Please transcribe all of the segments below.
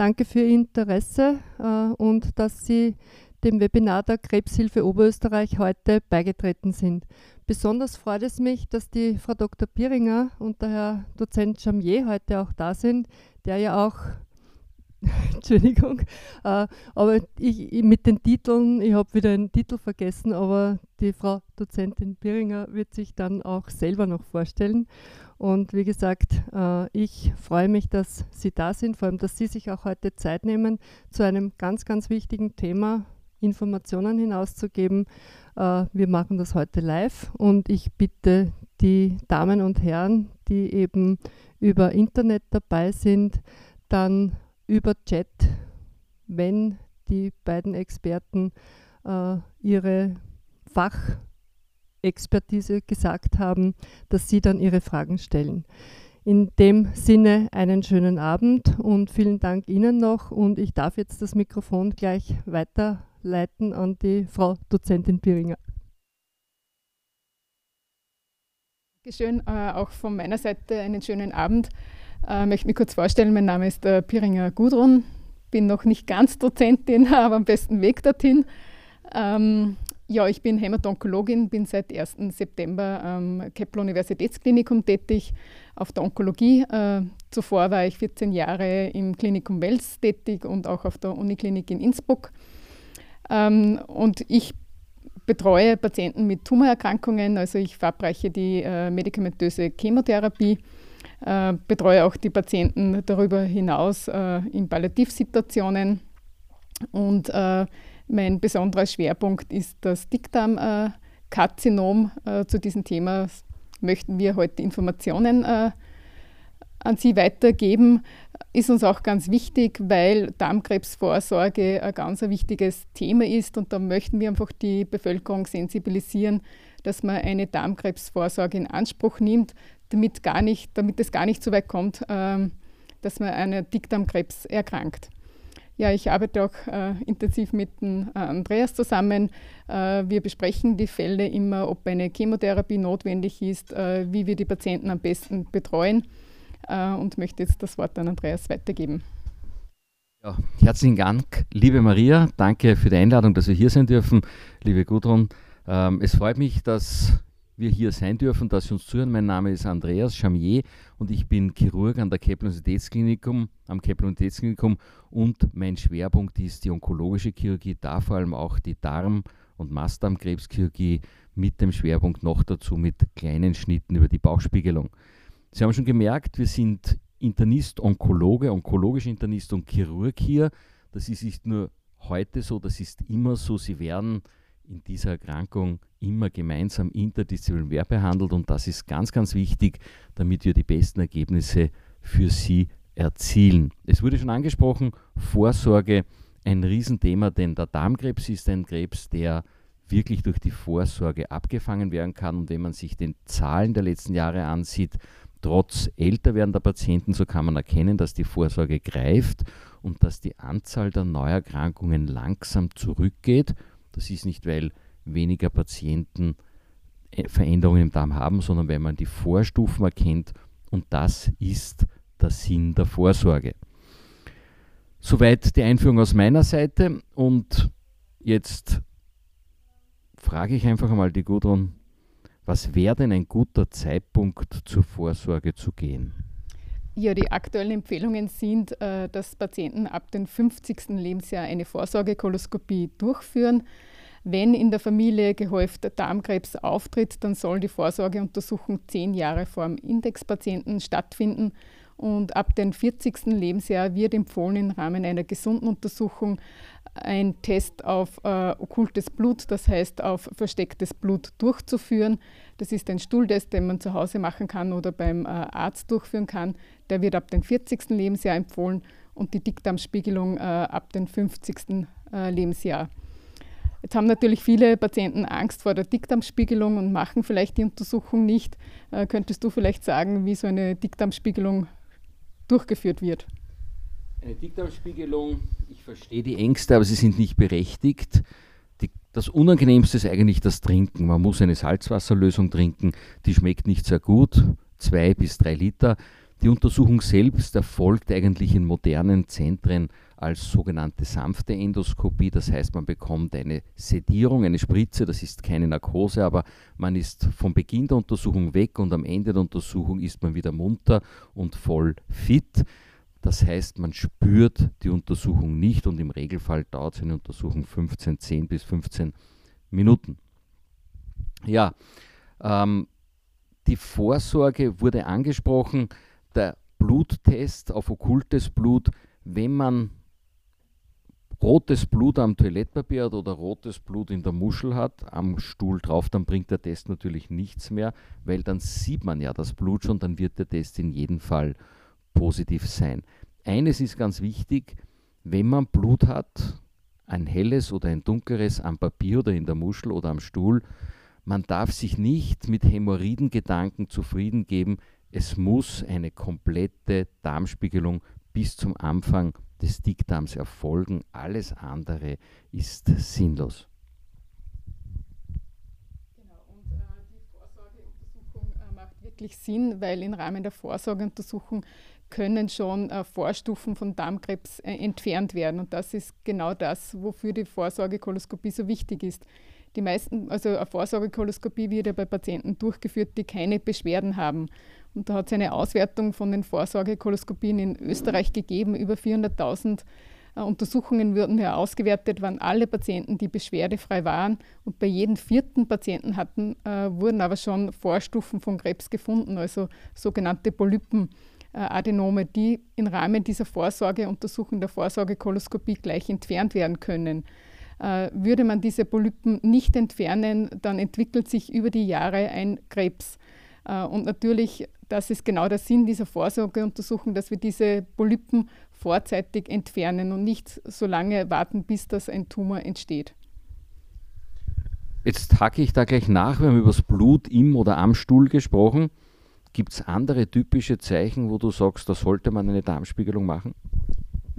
danke für Ihr Interesse äh, und dass Sie dem Webinar der Krebshilfe Oberösterreich heute beigetreten sind. Besonders freut es mich, dass die Frau Dr. Pieringer und der Herr Dozent Jamier heute auch da sind, der ja auch Entschuldigung, äh, aber ich, mit den Titeln, ich habe wieder einen Titel vergessen, aber die Frau Dozentin Pieringer wird sich dann auch selber noch vorstellen. Und wie gesagt, äh, ich freue mich, dass Sie da sind, vor allem, dass Sie sich auch heute Zeit nehmen, zu einem ganz, ganz wichtigen Thema Informationen hinauszugeben. Äh, wir machen das heute live und ich bitte die Damen und Herren, die eben über Internet dabei sind, dann über Chat, wenn die beiden Experten äh, ihre Fachexpertise gesagt haben, dass sie dann ihre Fragen stellen. In dem Sinne einen schönen Abend und vielen Dank Ihnen noch und ich darf jetzt das Mikrofon gleich weiterleiten an die Frau Dozentin Piringer. Dankeschön, äh, auch von meiner Seite einen schönen Abend. Ich äh, möchte mich kurz vorstellen, mein Name ist äh, Piringer Gudrun, bin noch nicht ganz Dozentin, aber am besten Weg dorthin. Ähm, ja, ich bin Hämatonkologin, bin seit 1. September am Kepler Universitätsklinikum tätig auf der Onkologie. Äh, zuvor war ich 14 Jahre im Klinikum Wels tätig und auch auf der Uniklinik in Innsbruck. Ähm, und ich betreue Patienten mit Tumorerkrankungen, also ich verabreiche die äh, medikamentöse Chemotherapie äh, betreue auch die Patienten darüber hinaus äh, in Palliativsituationen. Und äh, mein besonderer Schwerpunkt ist das Dickdarmkarzinom. Äh, zu diesem Thema möchten wir heute Informationen äh, an Sie weitergeben. Ist uns auch ganz wichtig, weil Darmkrebsvorsorge ein ganz wichtiges Thema ist und da möchten wir einfach die Bevölkerung sensibilisieren, dass man eine Darmkrebsvorsorge in Anspruch nimmt, damit, gar nicht, damit es gar nicht so weit kommt, ähm, dass man an Dickdarmkrebs erkrankt. Ja, ich arbeite auch äh, intensiv mit dem, äh, Andreas zusammen. Äh, wir besprechen die Fälle immer, ob eine Chemotherapie notwendig ist, äh, wie wir die Patienten am besten betreuen äh, und möchte jetzt das Wort an Andreas weitergeben. Ja, herzlichen Dank, liebe Maria. Danke für die Einladung, dass wir hier sein dürfen. Liebe Gudrun, ähm, es freut mich, dass wir hier sein dürfen, dass Sie uns zuhören. Mein Name ist Andreas Chamier und ich bin Chirurg an der Kepler Universitätsklinikum, am Kepler Universitätsklinikum und mein Schwerpunkt ist die onkologische Chirurgie, da vor allem auch die Darm- und Mastdarmkrebschirurgie mit dem Schwerpunkt noch dazu mit kleinen Schnitten über die Bauchspiegelung. Sie haben schon gemerkt, wir sind Internist, Onkologe, onkologischer Internist und Chirurg hier. Das ist nicht nur heute so, das ist immer so. Sie werden in dieser Erkrankung immer gemeinsam interdisziplinär behandelt und das ist ganz, ganz wichtig, damit wir die besten Ergebnisse für Sie erzielen. Es wurde schon angesprochen, Vorsorge ein Riesenthema, denn der Darmkrebs ist ein Krebs, der wirklich durch die Vorsorge abgefangen werden kann. Und wenn man sich den Zahlen der letzten Jahre ansieht, trotz älter werdender Patienten, so kann man erkennen, dass die Vorsorge greift und dass die Anzahl der Neuerkrankungen langsam zurückgeht. Das ist nicht, weil weniger Patienten äh, Veränderungen im Darm haben, sondern weil man die Vorstufen erkennt und das ist der Sinn der Vorsorge. Soweit die Einführung aus meiner Seite und jetzt frage ich einfach einmal die Gudrun, was wäre denn ein guter Zeitpunkt zur Vorsorge zu gehen? Ja, die aktuellen Empfehlungen sind, äh, dass Patienten ab dem 50. Lebensjahr eine Vorsorgekoloskopie durchführen. Wenn in der Familie gehäuft Darmkrebs auftritt, dann soll die Vorsorgeuntersuchung zehn Jahre vor dem Indexpatienten stattfinden. Und ab dem 40. Lebensjahr wird empfohlen, im Rahmen einer gesunden Untersuchung ein Test auf äh, okkultes Blut, das heißt auf verstecktes Blut durchzuführen. Das ist ein Stuhltest, den man zu Hause machen kann oder beim äh, Arzt durchführen kann. Der wird ab dem 40. Lebensjahr empfohlen und die Dickdarmspiegelung äh, ab dem 50. Äh, Lebensjahr. Jetzt haben natürlich viele Patienten Angst vor der Dickdarmspiegelung und machen vielleicht die Untersuchung nicht. Äh, könntest du vielleicht sagen, wie so eine Dickdarmspiegelung durchgeführt wird? Eine Dickdarmspiegelung, ich verstehe die Ängste, aber sie sind nicht berechtigt. Die, das Unangenehmste ist eigentlich das Trinken. Man muss eine Salzwasserlösung trinken, die schmeckt nicht sehr gut, zwei bis drei Liter. Die Untersuchung selbst erfolgt eigentlich in modernen Zentren als sogenannte sanfte Endoskopie. Das heißt, man bekommt eine Sedierung, eine Spritze, das ist keine Narkose, aber man ist vom Beginn der Untersuchung weg und am Ende der Untersuchung ist man wieder munter und voll fit. Das heißt, man spürt die Untersuchung nicht und im Regelfall dauert so eine Untersuchung 15, 10 bis 15 Minuten. Ja, ähm, die Vorsorge wurde angesprochen. Der Bluttest auf okkultes Blut, wenn man rotes Blut am Toilettpapier hat oder rotes Blut in der Muschel hat, am Stuhl drauf, dann bringt der Test natürlich nichts mehr, weil dann sieht man ja das Blut schon, dann wird der Test in jedem Fall positiv sein. Eines ist ganz wichtig, wenn man Blut hat, ein helles oder ein dunkleres am Papier oder in der Muschel oder am Stuhl, man darf sich nicht mit Hämorrhoidengedanken zufrieden geben, es muss eine komplette Darmspiegelung bis zum Anfang des Dickdarms erfolgen. Alles andere ist sinnlos. Genau, äh, die Vorsorgeuntersuchung äh, macht wirklich Sinn, weil im Rahmen der Vorsorgeuntersuchung können schon äh, Vorstufen von Darmkrebs äh, entfernt werden. Und das ist genau das, wofür die Vorsorgekoloskopie so wichtig ist. Die meisten, also eine Vorsorgekoloskopie wird ja bei Patienten durchgeführt, die keine Beschwerden haben. Und da hat es eine Auswertung von den Vorsorgekoloskopien in Österreich gegeben. Über 400.000 äh, Untersuchungen wurden ja ausgewertet, waren alle Patienten, die beschwerdefrei waren. Und bei jedem vierten Patienten hatten, äh, wurden aber schon Vorstufen von Krebs gefunden, also sogenannte Polypenadenome, die im Rahmen dieser Vorsorgeuntersuchung der Vorsorgekoloskopie gleich entfernt werden können. Äh, würde man diese Polypen nicht entfernen, dann entwickelt sich über die Jahre ein Krebs. Äh, und natürlich, das ist genau der Sinn dieser Vorsorgeuntersuchung, dass wir diese Polypen vorzeitig entfernen und nicht so lange warten, bis das ein Tumor entsteht. Jetzt hacke ich da gleich nach. Wir haben über das Blut im oder am Stuhl gesprochen. Gibt es andere typische Zeichen, wo du sagst, da sollte man eine Darmspiegelung machen?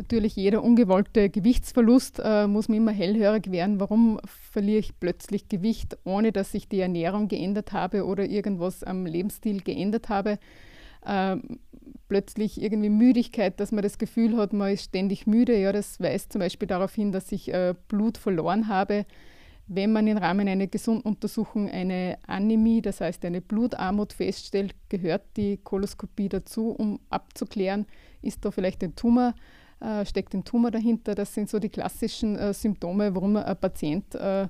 Natürlich jeder ungewollte Gewichtsverlust äh, muss mir immer hellhörig werden. Warum verliere ich plötzlich Gewicht, ohne dass ich die Ernährung geändert habe oder irgendwas am Lebensstil geändert habe? Äh, plötzlich irgendwie Müdigkeit, dass man das Gefühl hat, man ist ständig müde. Ja, das weist zum Beispiel darauf hin, dass ich äh, Blut verloren habe. Wenn man im Rahmen einer Gesunduntersuchung eine Anämie, das heißt eine Blutarmut feststellt, gehört die Koloskopie dazu, um abzuklären, ist da vielleicht ein Tumor äh, steckt ein Tumor dahinter. Das sind so die klassischen äh, Symptome, warum ein Patient äh,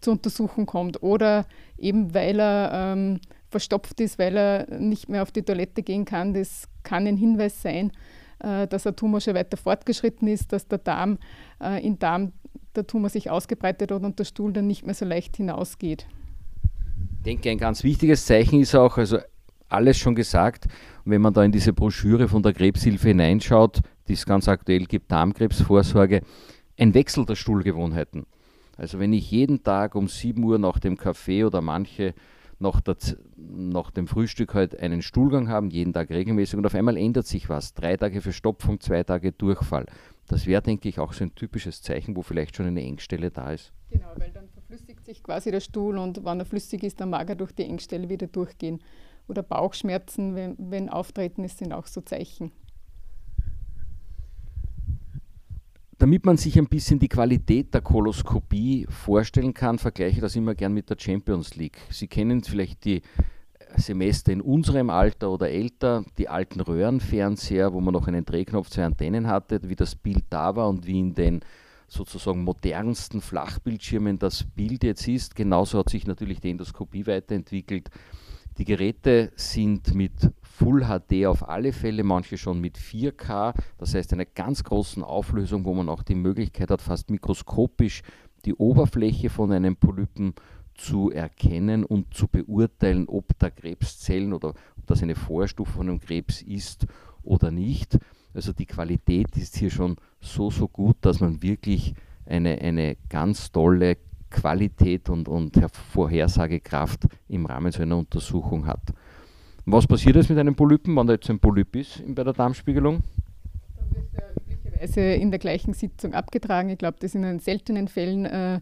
zur Untersuchung kommt. Oder eben weil er ähm, verstopft ist, weil er nicht mehr auf die Toilette gehen kann. Das kann ein Hinweis sein, äh, dass ein Tumor schon weiter fortgeschritten ist, dass der Darm äh, in Darm der Tumor sich ausgebreitet hat und der Stuhl dann nicht mehr so leicht hinausgeht. Ich denke, ein ganz wichtiges Zeichen ist auch, also alles schon gesagt. Wenn man da in diese Broschüre von der Krebshilfe hineinschaut, die es ganz aktuell gibt, Darmkrebsvorsorge, ein Wechsel der Stuhlgewohnheiten. Also wenn ich jeden Tag um 7 Uhr nach dem Kaffee oder manche nach, der, nach dem Frühstück halt einen Stuhlgang haben, jeden Tag regelmäßig und auf einmal ändert sich was. Drei Tage Verstopfung, zwei Tage Durchfall. Das wäre, denke ich, auch so ein typisches Zeichen, wo vielleicht schon eine Engstelle da ist. Genau, weil dann verflüssigt sich quasi der Stuhl und wenn er flüssig ist, dann mag er durch die Engstelle wieder durchgehen. Oder Bauchschmerzen, wenn, wenn auftreten, ist, sind auch so Zeichen. Damit man sich ein bisschen die Qualität der Koloskopie vorstellen kann, vergleiche ich das immer gern mit der Champions League. Sie kennen vielleicht die Semester in unserem Alter oder älter, die alten Röhrenfernseher, wo man noch einen Drehknopf, zwei Antennen hatte, wie das Bild da war und wie in den sozusagen modernsten Flachbildschirmen das Bild jetzt ist. Genauso hat sich natürlich die Endoskopie weiterentwickelt. Die Geräte sind mit Full HD auf alle Fälle, manche schon mit 4K, das heißt einer ganz großen Auflösung, wo man auch die Möglichkeit hat, fast mikroskopisch die Oberfläche von einem Polypen zu erkennen und zu beurteilen, ob da Krebszellen oder ob das eine Vorstufe von einem Krebs ist oder nicht. Also die Qualität ist hier schon so, so gut, dass man wirklich eine, eine ganz tolle Qualität und, und Vorhersagekraft im Rahmen so einer Untersuchung hat. Was passiert jetzt mit einem Polypen, wenn da jetzt ein Polyp ist bei der Darmspiegelung? Dann wird der üblicherweise in der gleichen Sitzung abgetragen. Ich glaube, das in seltenen Fällen äh,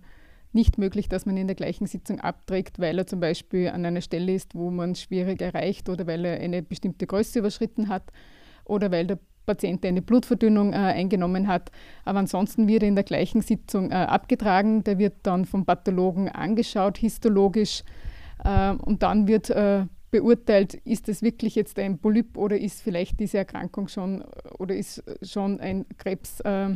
nicht möglich, dass man in der gleichen Sitzung abträgt, weil er zum Beispiel an einer Stelle ist, wo man schwierig erreicht oder weil er eine bestimmte Größe überschritten hat oder weil der Patient eine Blutverdünnung äh, eingenommen hat. Aber ansonsten wird er in der gleichen Sitzung äh, abgetragen. Der wird dann vom Pathologen angeschaut, histologisch. Äh, und dann wird äh, beurteilt, ist es wirklich jetzt ein Polyp oder ist vielleicht diese Erkrankung schon oder ist schon ein Krebs äh,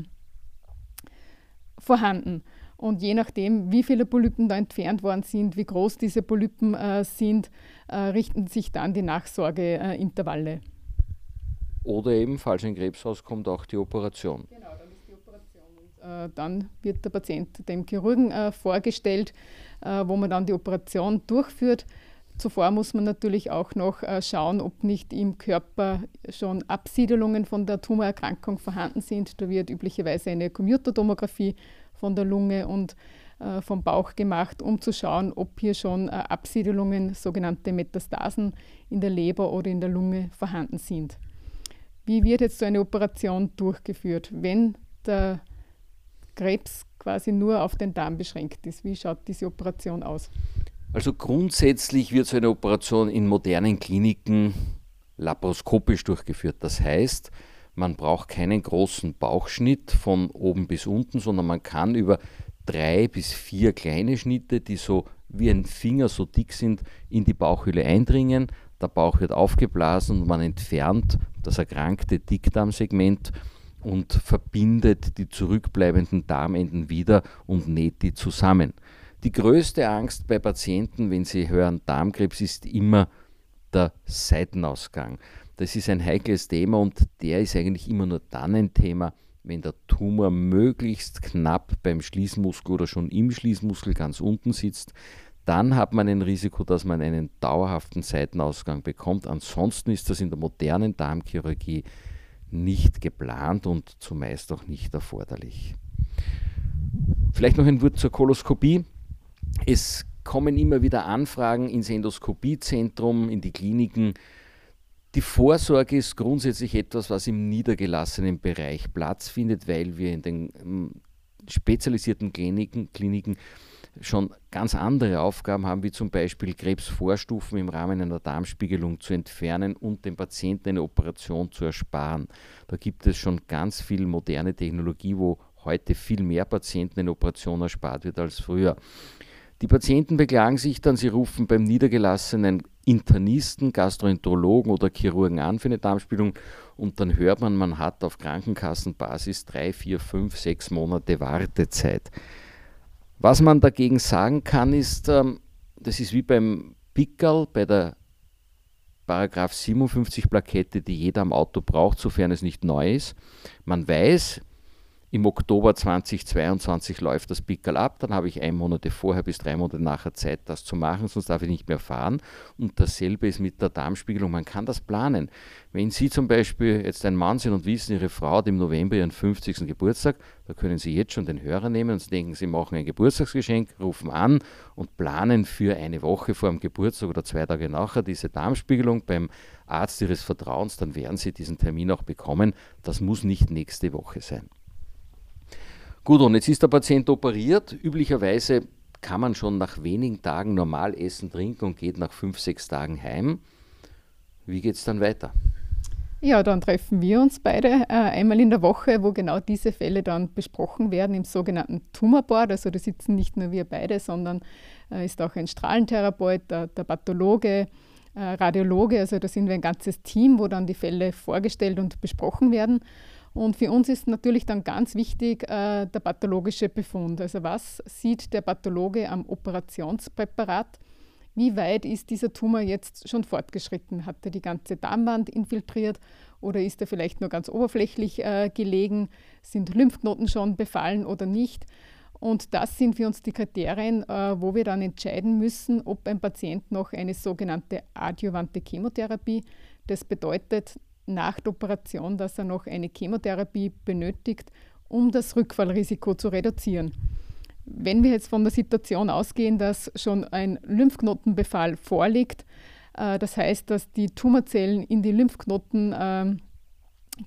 vorhanden. Und je nachdem, wie viele Polypen da entfernt worden sind, wie groß diese Polypen äh, sind, äh, richten sich dann die Nachsorgeintervalle. Oder eben, falls ein Krebs rauskommt, auch die Operation. Genau, dann ist die Operation. Und, äh, dann wird der Patient dem Chirurgen äh, vorgestellt, äh, wo man dann die Operation durchführt. Zuvor muss man natürlich auch noch äh, schauen, ob nicht im Körper schon Absiedelungen von der Tumorerkrankung vorhanden sind. Da wird üblicherweise eine Computertomographie von der Lunge und äh, vom Bauch gemacht, um zu schauen, ob hier schon äh, Absiedelungen, sogenannte Metastasen in der Leber oder in der Lunge vorhanden sind. Wie wird jetzt so eine Operation durchgeführt, wenn der Krebs quasi nur auf den Darm beschränkt ist? Wie schaut diese Operation aus? Also grundsätzlich wird so eine Operation in modernen Kliniken laparoskopisch durchgeführt. Das heißt, man braucht keinen großen Bauchschnitt von oben bis unten, sondern man kann über drei bis vier kleine Schnitte, die so wie ein Finger so dick sind, in die Bauchhöhle eindringen. Der Bauch wird aufgeblasen und man entfernt das erkrankte Dickdarmsegment und verbindet die zurückbleibenden Darmenden wieder und näht die zusammen. Die größte Angst bei Patienten, wenn sie hören Darmkrebs, ist immer der Seitenausgang. Das ist ein heikles Thema und der ist eigentlich immer nur dann ein Thema, wenn der Tumor möglichst knapp beim Schließmuskel oder schon im Schließmuskel ganz unten sitzt. Dann hat man ein Risiko, dass man einen dauerhaften Seitenausgang bekommt. Ansonsten ist das in der modernen Darmchirurgie nicht geplant und zumeist auch nicht erforderlich. Vielleicht noch ein Wort zur Koloskopie. Es kommen immer wieder Anfragen ins Endoskopiezentrum, in die Kliniken die Vorsorge ist grundsätzlich etwas, was im niedergelassenen Bereich Platz findet, weil wir in den ähm, spezialisierten Kliniken, Kliniken schon ganz andere Aufgaben haben, wie zum Beispiel Krebsvorstufen im Rahmen einer Darmspiegelung zu entfernen und dem Patienten eine Operation zu ersparen. Da gibt es schon ganz viel moderne Technologie, wo heute viel mehr Patienten eine Operation erspart wird als früher. Die Patienten beklagen sich dann, sie rufen beim niedergelassenen Internisten, Gastroenterologen oder Chirurgen an für eine Darmspiegelung und dann hört man, man hat auf Krankenkassenbasis drei, vier, fünf, sechs Monate Wartezeit. Was man dagegen sagen kann, ist, ähm, das ist wie beim Pickerl, bei der Paragraph 57 Plakette, die jeder am Auto braucht, sofern es nicht neu ist. Man weiß, im Oktober 2022 läuft das Pickel ab, dann habe ich ein Monate vorher bis drei Monate nachher Zeit, das zu machen, sonst darf ich nicht mehr fahren. Und dasselbe ist mit der Darmspiegelung. Man kann das planen. Wenn Sie zum Beispiel jetzt ein Mann sind und wissen, Ihre Frau hat im November ihren 50. Geburtstag, da können Sie jetzt schon den Hörer nehmen und denken, Sie machen ein Geburtstagsgeschenk, rufen an und planen für eine Woche vor dem Geburtstag oder zwei Tage nachher diese Darmspiegelung beim Arzt Ihres Vertrauens, dann werden Sie diesen Termin auch bekommen. Das muss nicht nächste Woche sein. Gut, und jetzt ist der Patient operiert. Üblicherweise kann man schon nach wenigen Tagen normal essen, trinken und geht nach fünf, sechs Tagen heim. Wie geht es dann weiter? Ja, dann treffen wir uns beide äh, einmal in der Woche, wo genau diese Fälle dann besprochen werden im sogenannten Tumorboard. Also da sitzen nicht nur wir beide, sondern äh, ist auch ein Strahlentherapeut, der, der Pathologe, äh, Radiologe. Also da sind wir ein ganzes Team, wo dann die Fälle vorgestellt und besprochen werden. Und für uns ist natürlich dann ganz wichtig äh, der pathologische Befund. Also was sieht der Pathologe am Operationspräparat? Wie weit ist dieser Tumor jetzt schon fortgeschritten? Hat er die ganze Darmwand infiltriert oder ist er vielleicht nur ganz oberflächlich äh, gelegen? Sind Lymphknoten schon befallen oder nicht? Und das sind für uns die Kriterien, äh, wo wir dann entscheiden müssen, ob ein Patient noch eine sogenannte adjuvante Chemotherapie, das bedeutet nach der Operation, dass er noch eine Chemotherapie benötigt, um das Rückfallrisiko zu reduzieren. Wenn wir jetzt von der Situation ausgehen, dass schon ein Lymphknotenbefall vorliegt, äh, das heißt, dass die Tumorzellen in die Lymphknoten äh,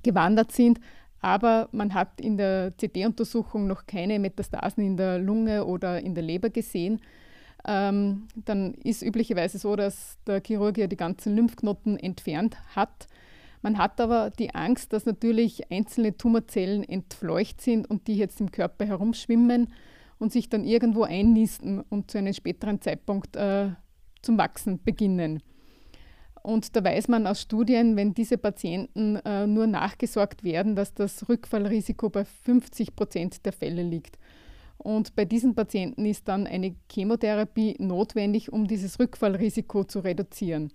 gewandert sind, Aber man hat in der CT-Untersuchung noch keine Metastasen in der Lunge oder in der Leber gesehen. Ähm, dann ist üblicherweise so, dass der Chirurg ja die ganzen Lymphknoten entfernt hat. Man hat aber die Angst, dass natürlich einzelne Tumorzellen entfleucht sind und die jetzt im Körper herumschwimmen und sich dann irgendwo einnisten und zu einem späteren Zeitpunkt äh, zum Wachsen beginnen. Und da weiß man aus Studien, wenn diese Patienten äh, nur nachgesorgt werden, dass das Rückfallrisiko bei 50 Prozent der Fälle liegt. Und bei diesen Patienten ist dann eine Chemotherapie notwendig, um dieses Rückfallrisiko zu reduzieren.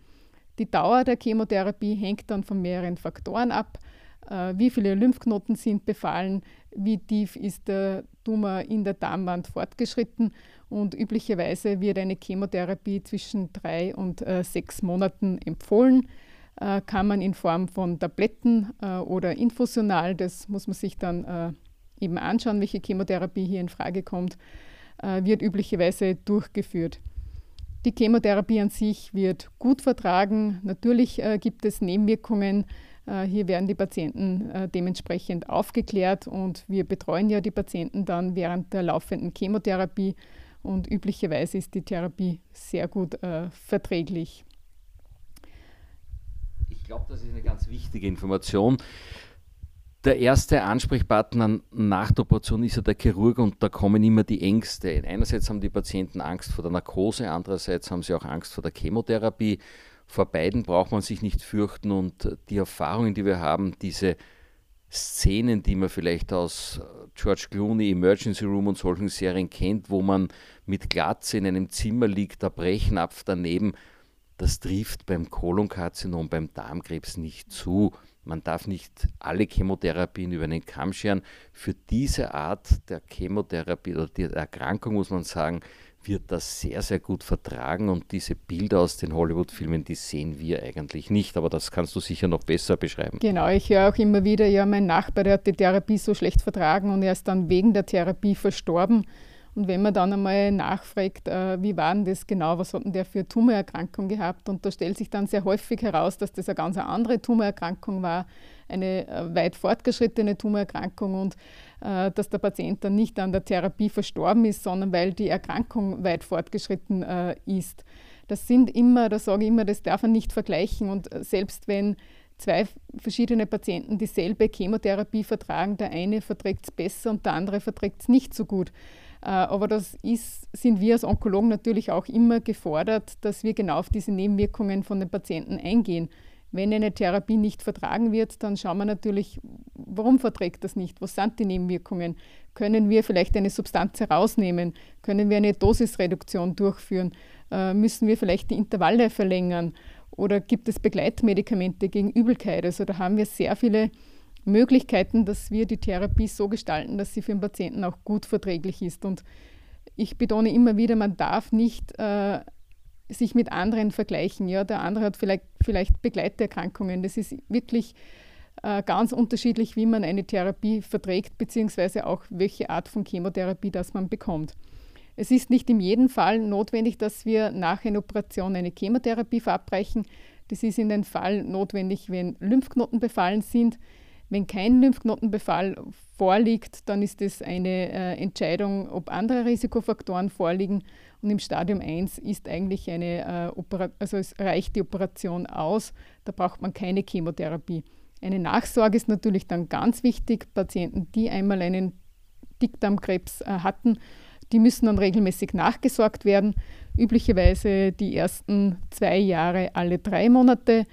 Die Dauer der Chemotherapie hängt dann von mehreren Faktoren ab. Äh, wie viele Lymphknoten sind befallen, wie tief ist der Tumor in der Darmwand fortgeschritten und üblicherweise wird eine Chemotherapie zwischen drei und äh, sechs Monaten empfohlen. Äh, kann man in Form von Tabletten äh, oder infusional, das muss man sich dann äh, eben anschauen, welche Chemotherapie hier in Frage kommt, äh, wird üblicherweise durchgeführt. Die Chemotherapie an sich wird gut vertragen. Natürlich äh, gibt es Nebenwirkungen. Äh, hier werden die Patienten äh, dementsprechend aufgeklärt und wir betreuen ja die Patienten dann während der laufenden Chemotherapie und üblicherweise ist die Therapie sehr gut äh, verträglich. Ich glaube, das ist eine ganz wichtige Information. Der erste Ansprechpartner nach der Operation ist ja der Chirurg und da kommen immer die Ängste. Einerseits haben die Patienten Angst vor der Narkose, andererseits haben sie auch Angst vor der Chemotherapie. Vor beiden braucht man sich nicht fürchten und die Erfahrungen, die wir haben, diese Szenen, die man vielleicht aus George Clooney, Emergency Room und solchen Serien kennt, wo man mit Glatze in einem Zimmer liegt, der Brechnapf daneben, das trifft beim Kolonkarzinom, beim Darmkrebs nicht zu. Man darf nicht alle Chemotherapien über einen Kamm scheren. Für diese Art der Chemotherapie oder der Erkrankung muss man sagen, wird das sehr, sehr gut vertragen und diese Bilder aus den Hollywood-Filmen, die sehen wir eigentlich nicht, aber das kannst du sicher noch besser beschreiben. Genau, ich höre auch immer wieder, ja, mein Nachbar, der hat die Therapie so schlecht vertragen und er ist dann wegen der Therapie verstorben. Und wenn man dann einmal nachfragt, äh, wie war denn das genau, was hat denn der für Tumorerkrankung gehabt? Und da stellt sich dann sehr häufig heraus, dass das eine ganz andere Tumorerkrankung war, eine äh, weit fortgeschrittene Tumorerkrankung und äh, dass der Patient dann nicht an der Therapie verstorben ist, sondern weil die Erkrankung weit fortgeschritten ist. Das sind immer, da sage ich immer, das darf man nicht vergleichen. Und selbst wenn zwei verschiedene Patienten dieselbe Chemotherapie vertragen, der eine verträgt es besser und der andere verträgt es nicht so gut aber das ist, sind wir als Onkologen natürlich auch immer gefordert, dass wir genau auf diese Nebenwirkungen von den Patienten eingehen. Wenn eine Therapie nicht vertragen wird, dann schauen wir natürlich, warum verträgt das nicht? Was sind die Nebenwirkungen? Können wir vielleicht eine Substanz herausnehmen? Können wir eine Dosisreduktion durchführen? Äh, müssen wir vielleicht die Intervalle verlängern? Oder gibt es Begleitmedikamente gegen Übelkeit? Also da haben wir sehr viele Möglichkeiten, dass wir die Therapie so gestalten, dass sie für den Patienten auch gut verträglich ist. Und ich betone immer wieder, man darf nicht äh, sich mit anderen vergleichen. Ja, der andere hat vielleicht, vielleicht Begleiterkrankungen. Das ist wirklich äh, ganz unterschiedlich, wie man eine Therapie verträgt, beziehungsweise auch welche Art von Chemotherapie das man bekommt. Es ist nicht in jedem Fall notwendig, dass wir nach einer Operation eine Chemotherapie verabreichen. Das ist in dem Fall notwendig, wenn Lymphknoten befallen sind. Wenn kein Lymphknotenbefall vorliegt, dann ist es eine äh, Entscheidung, ob andere Risikofaktoren vorliegen. Und im Stadium 1 ist eigentlich eine äh, also es reicht die Operation aus, da braucht man keine Chemotherapie. Eine Nachsorge ist natürlich dann ganz wichtig. Patienten, die einmal einen Dickdarmkrebs äh, hatten, die müssen dann regelmäßig nachgesorgt werden. Üblicherweise die ersten zwei Jahre alle drei Monate.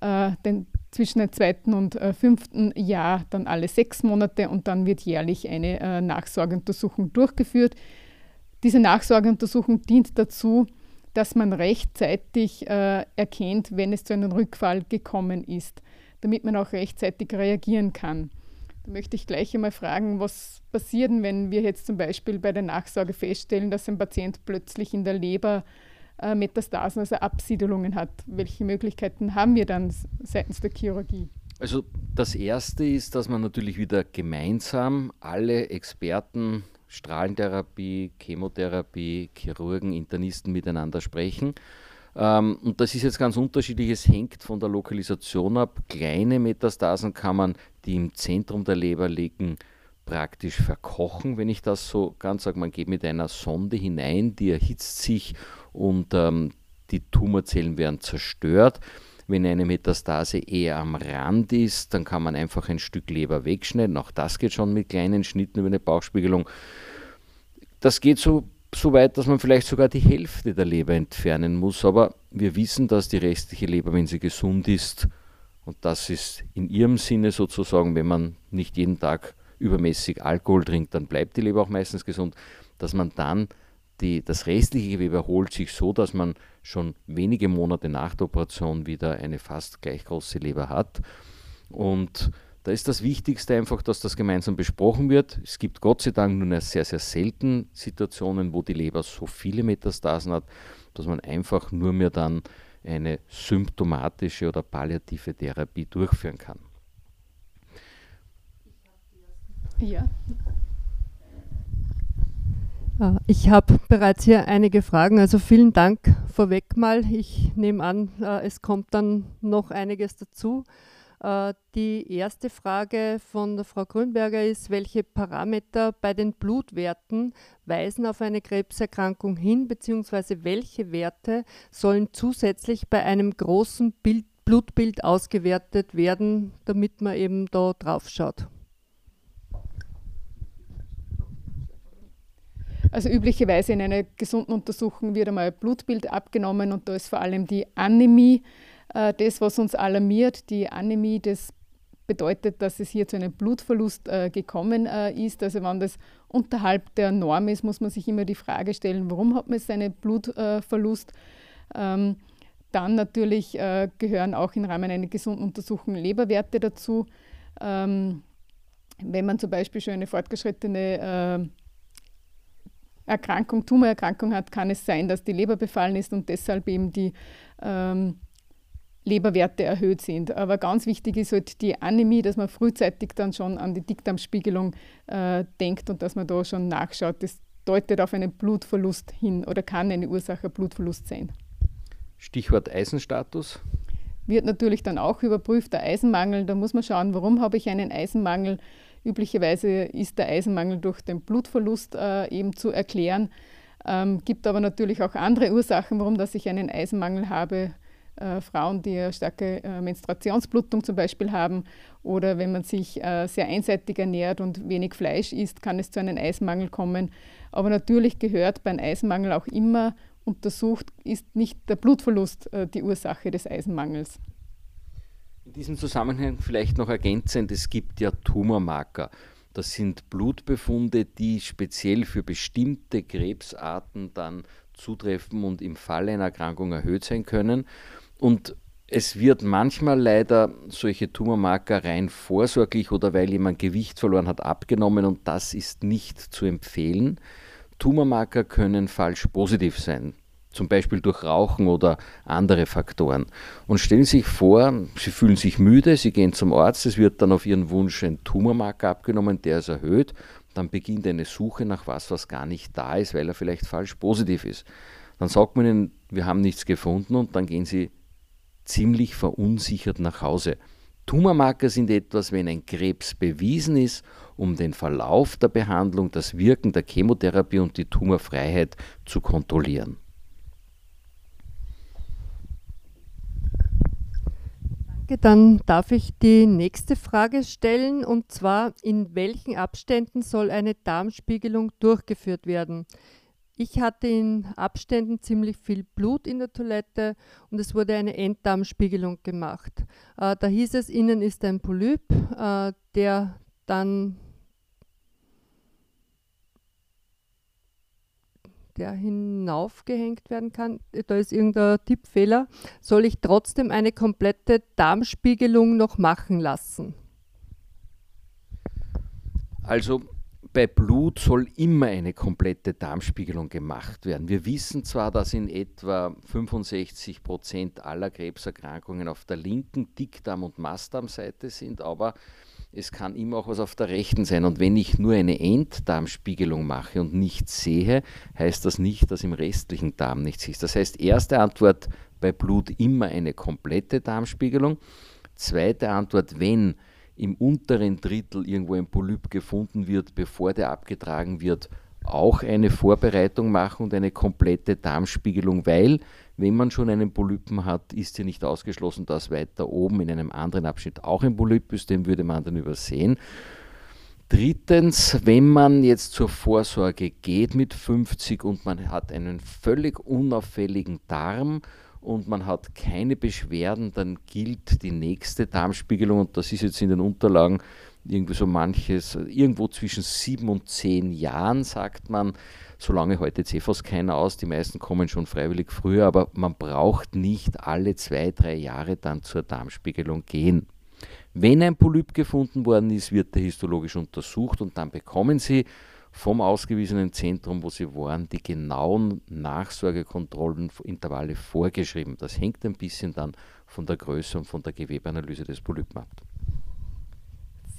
Äh, den zwischen dem zweiten und äh, fünften Jahr dann alle sechs Monate und dann wird jährlich eine äh, Nachsorgeuntersuchung durchgeführt. Diese Nachsorgeuntersuchung dient dazu, dass man rechtzeitig äh, erkennt, wenn es zu einem Rückfall gekommen ist, damit man auch rechtzeitig reagieren kann. Da möchte ich gleich einmal fragen, was passiert, wenn wir jetzt zum Beispiel bei der Nachsorge feststellen, dass ein Patient plötzlich in der Leber äh, Metastasen, also Absiedelungen hat. Welche Möglichkeiten haben wir dann seitens der Chirurgie? Also das Erste ist, dass man natürlich wieder gemeinsam alle Experten, Strahlentherapie, Chemotherapie, Chirurgen, Internisten miteinander sprechen. Ähm, und das ist jetzt ganz unterschiedlich, es hängt von der Lokalisation ab. Kleine Metastasen kann man, die im Zentrum der Leber liegen, praktisch verkochen, wenn ich das so ganz sage. Man geht mit einer Sonde hinein, die erhitzt sich und ähm, die Tumorzellen werden zerstört. Wenn eine Metastase eher am Rand ist, dann kann man einfach ein Stück Leber wegschneiden. Auch das geht schon mit kleinen Schnitten über eine Bauchspiegelung. Das geht so, so weit, dass man vielleicht sogar die Hälfte der Leber entfernen muss. Aber wir wissen, dass die restliche Leber, wenn sie gesund ist, und das ist in ihrem Sinne sozusagen, wenn man nicht jeden Tag übermäßig Alkohol trinkt, dann bleibt die Leber auch meistens gesund, dass man dann die, das restliche Gewebe erholt sich so, dass man schon wenige Monate nach der Operation wieder eine fast gleich große Leber hat. Und da ist das Wichtigste einfach, dass das gemeinsam besprochen wird. Es gibt Gott sei Dank nur sehr, sehr selten Situationen, wo die Leber so viele Metastasen hat, dass man einfach nur mehr dann eine symptomatische oder palliative Therapie durchführen kann. Ja. Äh, ich habe bereits hier einige Fragen, also vielen Dank vorweg mal. Ich nehme an, äh, es kommt dann noch einiges dazu. Äh, die erste Frage von der Frau Grünberger ist, welche Parameter bei den Blutwerten weisen auf eine Krebserkrankung hin, beziehungsweise welche Werte sollen zusätzlich bei einem großen Bild, Blutbild ausgewertet werden, damit man eben da drauf schaut? Also üblicherweise in einer gesunden Untersuchung wird einmal ein Blutbild abgenommen und da ist vor allem die Anämie äh, das, was uns alarmiert. Die Anämie, das bedeutet, dass es hier zu einem Blutverlust äh, gekommen äh, ist. Also wenn das unterhalb der Norm ist, muss man sich immer die Frage stellen, warum hat man jetzt einen Blutverlust? Ähm, dann natürlich äh, gehören auch im Rahmen einer gesunden Untersuchung Leberwerte dazu. Ähm, wenn man zum Beispiel schon eine fortgeschrittene äh, Erkrankung, Tumorerkrankung hat, kann es sein, dass die Leber befallen ist und deshalb eben die ähm, Leberwerte erhöht sind. Aber ganz wichtig ist halt die Anämie, dass man frühzeitig dann schon an die Dickdarmspiegelung äh, denkt und dass man da schon nachschaut. Das deutet auf einen Blutverlust hin oder kann eine Ursache Blutverlust sein. Stichwort Eisenstatus. Wird natürlich dann auch überprüft, der Eisenmangel. Da muss man schauen, warum habe ich einen Eisenmangel. Üblicherweise ist der Eisenmangel durch den Blutverlust äh, eben zu erklären. Ähm, gibt aber natürlich auch andere Ursachen, warum dass ich einen Eisenmangel habe. Äh, Frauen, die eine starke äh, Menstruationsblutung zum Beispiel haben oder wenn man sich äh, sehr einseitig ernährt und wenig Fleisch isst, kann es zu einem Eisenmangel kommen. Aber natürlich gehört beim Eisenmangel auch immer untersucht, ist nicht der Blutverlust äh, die Ursache des Eisenmangels. In diesem Zusammenhang vielleicht noch ergänzend, es gibt ja Tumormarker. Das sind Blutbefunde, die speziell für bestimmte Krebsarten dann zutreffen und im Falle einer Erkrankung erhöht sein können. Und es wird manchmal leider solche Tumormarker rein vorsorglich oder weil jemand Gewicht verloren hat, abgenommen und das ist nicht zu empfehlen. Tumormarker können falsch positiv sein zum Beispiel durch Rauchen oder andere Faktoren. Und stellen Sie sich vor, Sie fühlen sich müde, Sie gehen zum Arzt, es wird dann auf Ihren Wunsch ein Tumormarker abgenommen, der ist erhöht, dann beginnt eine Suche nach was, was gar nicht da ist, weil er vielleicht falsch positiv ist. Dann sagt man Ihnen, wir haben nichts gefunden und dann gehen Sie ziemlich verunsichert nach Hause. Tumormarker sind etwas, wenn ein Krebs bewiesen ist, um den Verlauf der Behandlung, das Wirken der Chemotherapie und die Tumorfreiheit zu kontrollieren. Danke, dann darf ich die nächste Frage stellen und zwar, in welchen Abständen soll eine Darmspiegelung durchgeführt werden? Ich hatte in Abständen ziemlich viel Blut in der Toilette und es wurde eine Enddarmspiegelung gemacht. Äh, da hieß es, innen ist ein Polyp, äh, der dann der hinaufgehängt werden kann. Da ist irgendein Tippfehler. Soll ich trotzdem eine komplette Darmspiegelung noch machen lassen? Also bei Blut soll immer eine komplette Darmspiegelung gemacht werden. Wir wissen zwar, dass in etwa 65 Prozent aller Krebserkrankungen auf der linken Dickdarm- und Mastdarmseite sind, aber es kann immer auch was auf der rechten sein. Und wenn ich nur eine Enddarmspiegelung mache und nichts sehe, heißt das nicht, dass im restlichen Darm nichts ist. Das heißt, erste Antwort bei Blut immer eine komplette Darmspiegelung. Zweite Antwort, wenn im unteren Drittel irgendwo ein Polyp gefunden wird, bevor der abgetragen wird, auch eine Vorbereitung machen und eine komplette Darmspiegelung, weil wenn man schon einen Polypen hat, ist ja nicht ausgeschlossen, dass weiter oben in einem anderen Abschnitt auch ein Polyp ist, den würde man dann übersehen. Drittens, wenn man jetzt zur Vorsorge geht mit 50 und man hat einen völlig unauffälligen Darm und man hat keine Beschwerden, dann gilt die nächste Darmspiegelung und das ist jetzt in den Unterlagen irgendwie so manches, irgendwo zwischen sieben und zehn Jahren, sagt man. Solange heute CFOs keiner aus, die meisten kommen schon freiwillig früher, aber man braucht nicht alle zwei, drei Jahre dann zur Darmspiegelung gehen. Wenn ein Polyp gefunden worden ist, wird der histologisch untersucht und dann bekommen Sie vom ausgewiesenen Zentrum, wo Sie waren, die genauen Nachsorgekontrollenintervalle vorgeschrieben. Das hängt ein bisschen dann von der Größe und von der Gewebeanalyse des Polypen ab.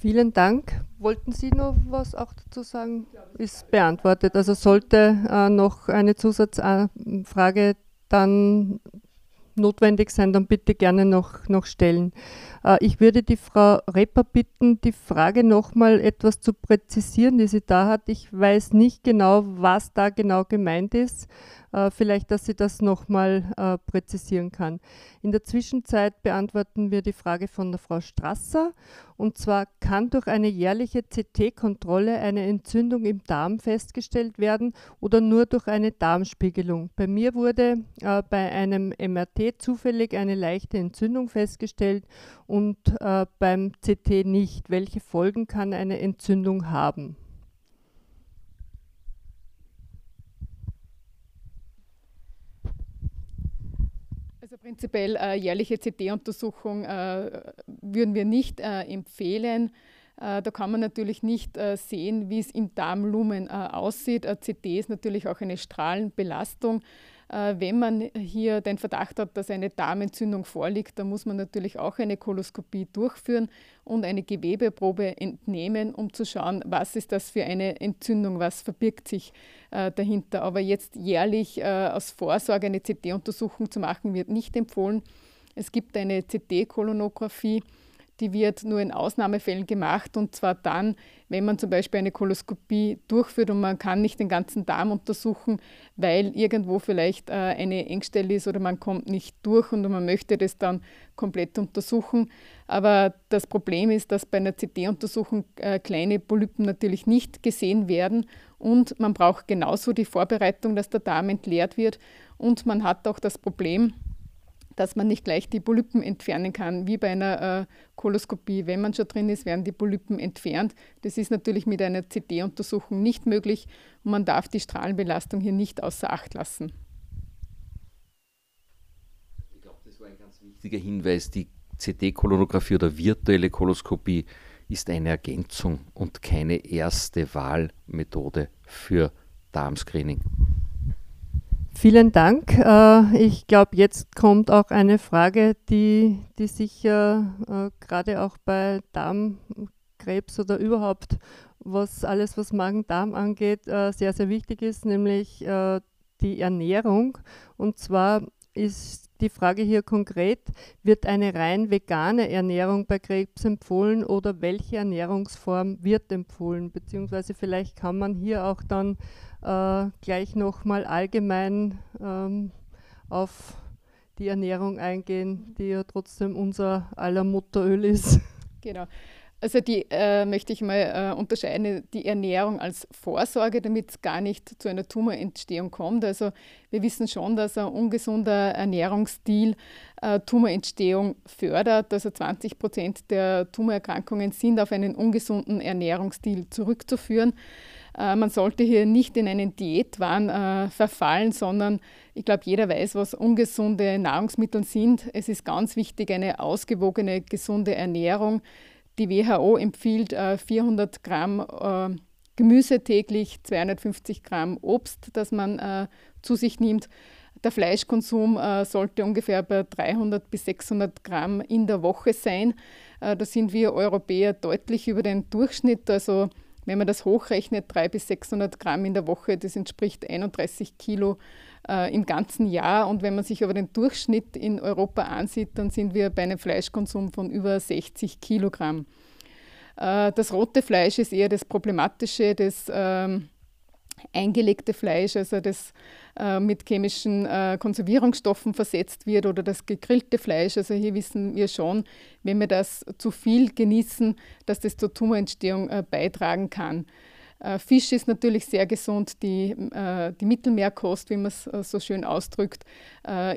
Vielen Dank. Wollten Sie noch was auch dazu sagen? Ist beantwortet. Also sollte äh, noch eine Zusatzfrage dann notwendig sein, dann bitte gerne noch, noch stellen. Äh, ich würde die Frau Repper bitten, die Frage nochmal etwas zu präzisieren, die sie da hat. Ich weiß nicht genau, was da genau gemeint ist. Äh, vielleicht, dass sie das nochmal äh, präzisieren kann. In der Zwischenzeit beantworten wir die Frage von der Frau Strasser. Und zwar kann durch eine jährliche CT-Kontrolle eine Entzündung im Darm festgestellt werden oder nur durch eine Darmspiegelung. Bei mir wurde bei einem MRT zufällig eine leichte Entzündung festgestellt und äh, beim CT nicht. Welche Folgen kann eine Entzündung haben? Prinzipiell äh, jährliche CT-Untersuchung äh, würden wir nicht äh, empfehlen. Äh, da kann man natürlich nicht äh, sehen, wie es im Darmlumen aussieht. CT ist natürlich auch eine Strahlenbelastung. Äh, wenn man hier den Verdacht hat, dass eine Darmentzündung vorliegt, dann muss man natürlich auch eine Koloskopie durchführen und eine Gewebeprobe entnehmen, um zu schauen, was ist das für eine Entzündung, was verbirgt sich äh, dahinter. Aber jetzt jährlich äh, aus Vorsorge eine CT-Untersuchung zu machen, wird nicht empfohlen. Es gibt eine CT-Kolonographie die wird nur in Ausnahmefällen gemacht und zwar dann, wenn man zum Beispiel eine Koloskopie durchführt und man kann nicht den ganzen Darm untersuchen, weil irgendwo vielleicht äh, eine Engstelle ist oder man kommt nicht durch und man möchte das dann komplett untersuchen. Aber das Problem ist, dass bei einer CT-Untersuchung äh, kleine Polypen natürlich nicht gesehen werden und man braucht genauso die Vorbereitung, dass der Darm entleert wird und man hat auch das Problem, dass man nicht gleich die Polypen entfernen kann, wie bei einer äh, Koloskopie. Wenn man schon drin ist, werden die Polypen entfernt. Das ist natürlich mit einer CT-Untersuchung nicht möglich und man darf die Strahlenbelastung hier nicht außer Acht lassen. Ich glaube, das war ein ganz wichtiger Hinweis. Die CT-Kolonographie oder virtuelle Koloskopie ist eine Ergänzung und keine erste Wahlmethode für Darmscreening. Vielen Dank. Äh, ich glaube, jetzt kommt auch eine Frage, die, die sicher äh, gerade auch bei Darmkrebs oder überhaupt, was alles, was Magen-Darm angeht, äh, sehr, sehr wichtig ist, nämlich die Ernährung. Und zwar ist die Frage hier konkret, wird eine rein vegane Ernährung bei Krebs empfohlen oder welche Ernährungsform wird empfohlen? Beziehungsweise vielleicht kann man hier auch dann äh, gleich nochmal allgemein ähm, auf die Ernährung eingehen, die ja trotzdem unser aller Mutteröl ist. Genau. Also die äh, möchte ich mal äh, unterscheiden, die Ernährung als Vorsorge, damit es gar nicht zu einer Tumorentstehung kommt. Also wir wissen schon, dass ein ungesunder Ernährungsstil äh, Tumorentstehung fördert. Also 20 Prozent der Tumorerkrankungen sind auf einen ungesunden Ernährungsstil zurückzuführen. Äh, man sollte hier nicht in einen Diätwahn äh, verfallen, sondern ich glaube, jeder weiß, was ungesunde Nahrungsmittel sind. Es ist ganz wichtig, eine ausgewogene, gesunde Ernährung. Die WHO empfiehlt 400 äh, Gramm Gemüse täglich, 250 Gramm Obst, das man zu sich nimmt. Der Fleischkonsum äh, sollte ungefähr bei 300 bis 600 Gramm in der Woche sein. Äh, da sind wir Europäer deutlich über den Durchschnitt. Also wenn man das hochrechnet, 300 bis 600 Gramm in der Woche, das entspricht 31 Kilo äh, im ganzen Jahr. Und wenn man sich aber den Durchschnitt in Europa ansieht, dann sind wir bei einem Fleischkonsum von über 60 Kilogramm. Äh, das rote Fleisch ist eher das Problematische, das ähm, eingelegte Fleisch, also das äh, mit chemischen äh, Konservierungsstoffen versetzt wird oder das gegrillte Fleisch. Also hier wissen wir schon, wenn wir das zu viel genießen, dass das zur Tumorentstehung äh, beitragen kann. Äh, Fisch ist natürlich sehr gesund. Die, äh, die Mittelmeerkost, wie man es äh, so schön ausdrückt,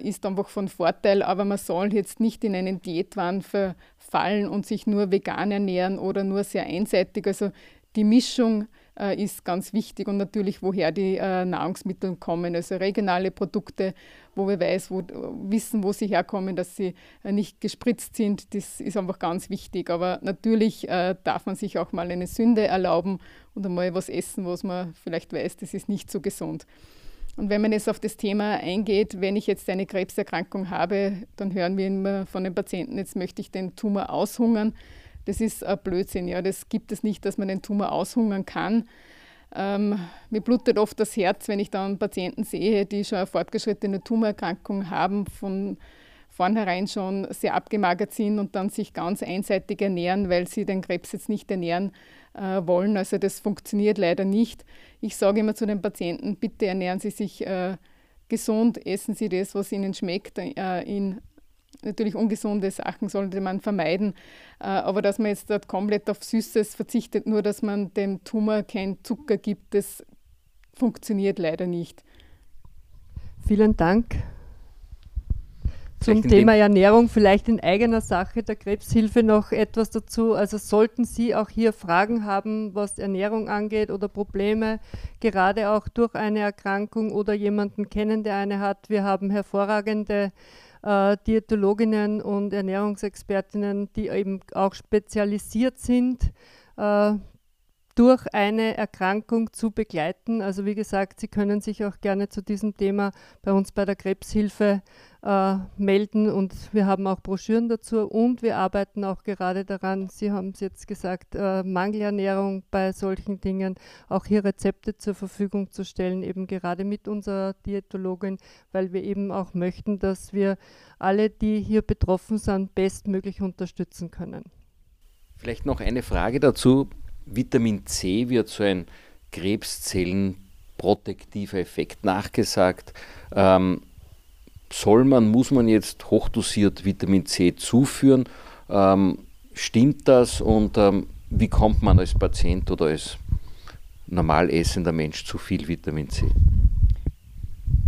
ist einfach von Vorteil. Aber man soll jetzt nicht in einen Diätwahn verfallen und sich nur vegan ernähren oder nur sehr einseitig. Also die Mischung äh, ist ganz wichtig und natürlich, woher die äh, Nahrungsmittel kommen. Also regionale Produkte, wo wir weiß, wo, wissen, wo sie herkommen, dass sie äh, nicht gespritzt sind, das ist einfach ganz wichtig. Aber natürlich äh, darf man sich auch mal eine Sünde erlauben und einmal was essen, was man vielleicht weiß, das ist nicht so gesund. Und wenn man jetzt auf das Thema eingeht, wenn ich jetzt eine Krebserkrankung habe, dann hören wir immer von den Patienten, jetzt möchte ich den Tumor aushungern. Das ist ein Blödsinn. Ja. Das gibt es nicht, dass man den Tumor aushungern kann. Ähm, mir blutet oft das Herz, wenn ich dann Patienten sehe, die schon eine fortgeschrittene Tumorerkrankung haben, von vornherein schon sehr abgemagert sind und dann sich ganz einseitig ernähren, weil sie den Krebs jetzt nicht ernähren äh, wollen. Also das funktioniert leider nicht. Ich sage immer zu den Patienten, bitte ernähren Sie sich äh, gesund, essen Sie das, was Ihnen schmeckt, äh, in Natürlich ungesunde Sachen sollte man vermeiden, äh, aber dass man jetzt dort komplett auf Süßes verzichtet, nur dass man dem Tumor kein Zucker gibt, das funktioniert leider nicht. Vielen Dank. Zum Thema Ernährung vielleicht in eigener Sache der Krebshilfe noch etwas dazu. Also sollten Sie auch hier Fragen haben, was Ernährung angeht oder Probleme, gerade auch durch eine Erkrankung oder jemanden kennen, der eine hat. Wir haben hervorragende äh, Diätologinnen und Ernährungsexpertinnen, die eben auch spezialisiert sind, äh, durch eine Erkrankung zu begleiten. Also wie gesagt, Sie können sich auch gerne zu diesem Thema bei uns bei der Krebshilfe äh, melden und wir haben auch Broschüren dazu und wir arbeiten auch gerade daran, Sie haben es jetzt gesagt, äh, Mangelernährung bei solchen Dingen, auch hier Rezepte zur Verfügung zu stellen, eben gerade mit unserer Diätologin, weil wir eben auch möchten, dass wir alle, die hier betroffen sind, bestmöglich unterstützen können. Vielleicht noch eine Frage dazu. Vitamin C wird so ein krebszellenprotektiver Effekt nachgesagt. Ähm, soll man, muss man jetzt hochdosiert Vitamin C zuführen? Ähm, stimmt das und ähm, wie kommt man als Patient oder als normal essender Mensch zu viel Vitamin C?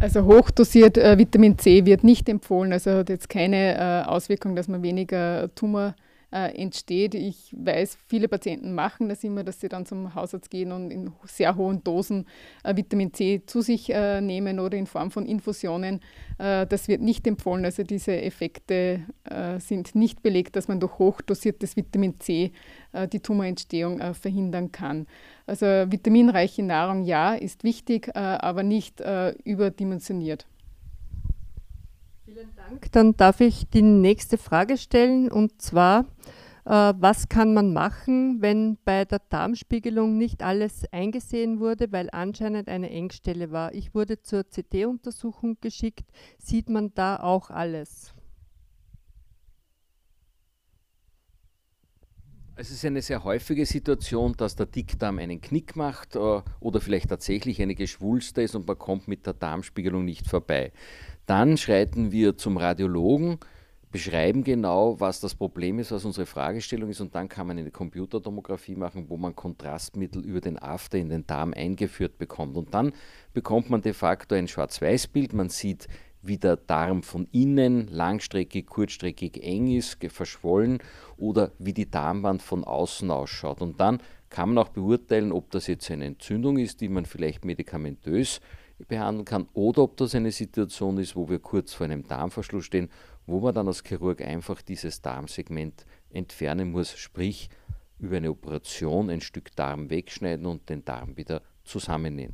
Also hochdosiert äh, Vitamin C wird nicht empfohlen, also hat jetzt keine äh, Auswirkung, dass man weniger Tumor äh, entsteht. Ich weiß, viele Patienten machen das immer, dass sie dann zum Hausarzt gehen und in sehr hohen Dosen äh, Vitamin C zu sich äh, nehmen oder in Form von Infusionen. Äh, das wird nicht empfohlen. Also diese Effekte äh, sind nicht belegt, dass man durch hochdosiertes Vitamin C äh, die Tumorentstehung verhindern kann. Also vitaminreiche Nahrung ja, ist wichtig, aber nicht überdimensioniert. Vielen Dank. Dann darf ich die nächste Frage stellen und zwar, äh, was kann man machen, wenn bei der Darmspiegelung nicht alles eingesehen wurde, weil anscheinend eine Engstelle war? Ich wurde zur CT-Untersuchung geschickt. Sieht man da auch alles? Es ist eine sehr häufige Situation, dass der Dickdarm einen Knick macht äh, oder vielleicht tatsächlich eine Geschwulste ist und man kommt mit der Darmspiegelung nicht vorbei. Dann schreiten wir zum Radiologen, beschreiben genau, was das Problem ist, was unsere Fragestellung ist und dann kann man eine Computertomographie machen, wo man Kontrastmittel über den After in den Darm eingeführt bekommt. Und dann bekommt man de facto ein Schwarz-Weiß-Bild. Man sieht, wie der Darm von innen langstreckig, kurzstreckig eng ist, verschwollen oder wie die Darmwand von außen ausschaut. Und dann kann man auch beurteilen, ob das jetzt eine Entzündung ist, die man vielleicht medikamentös behandeln kann oder ob das eine Situation ist, wo wir kurz vor einem Darmverschluss stehen, wo man dann als Chirurg einfach dieses Darmsegment entfernen muss, sprich über eine Operation ein Stück Darm wegschneiden und den Darm wieder zusammennähen.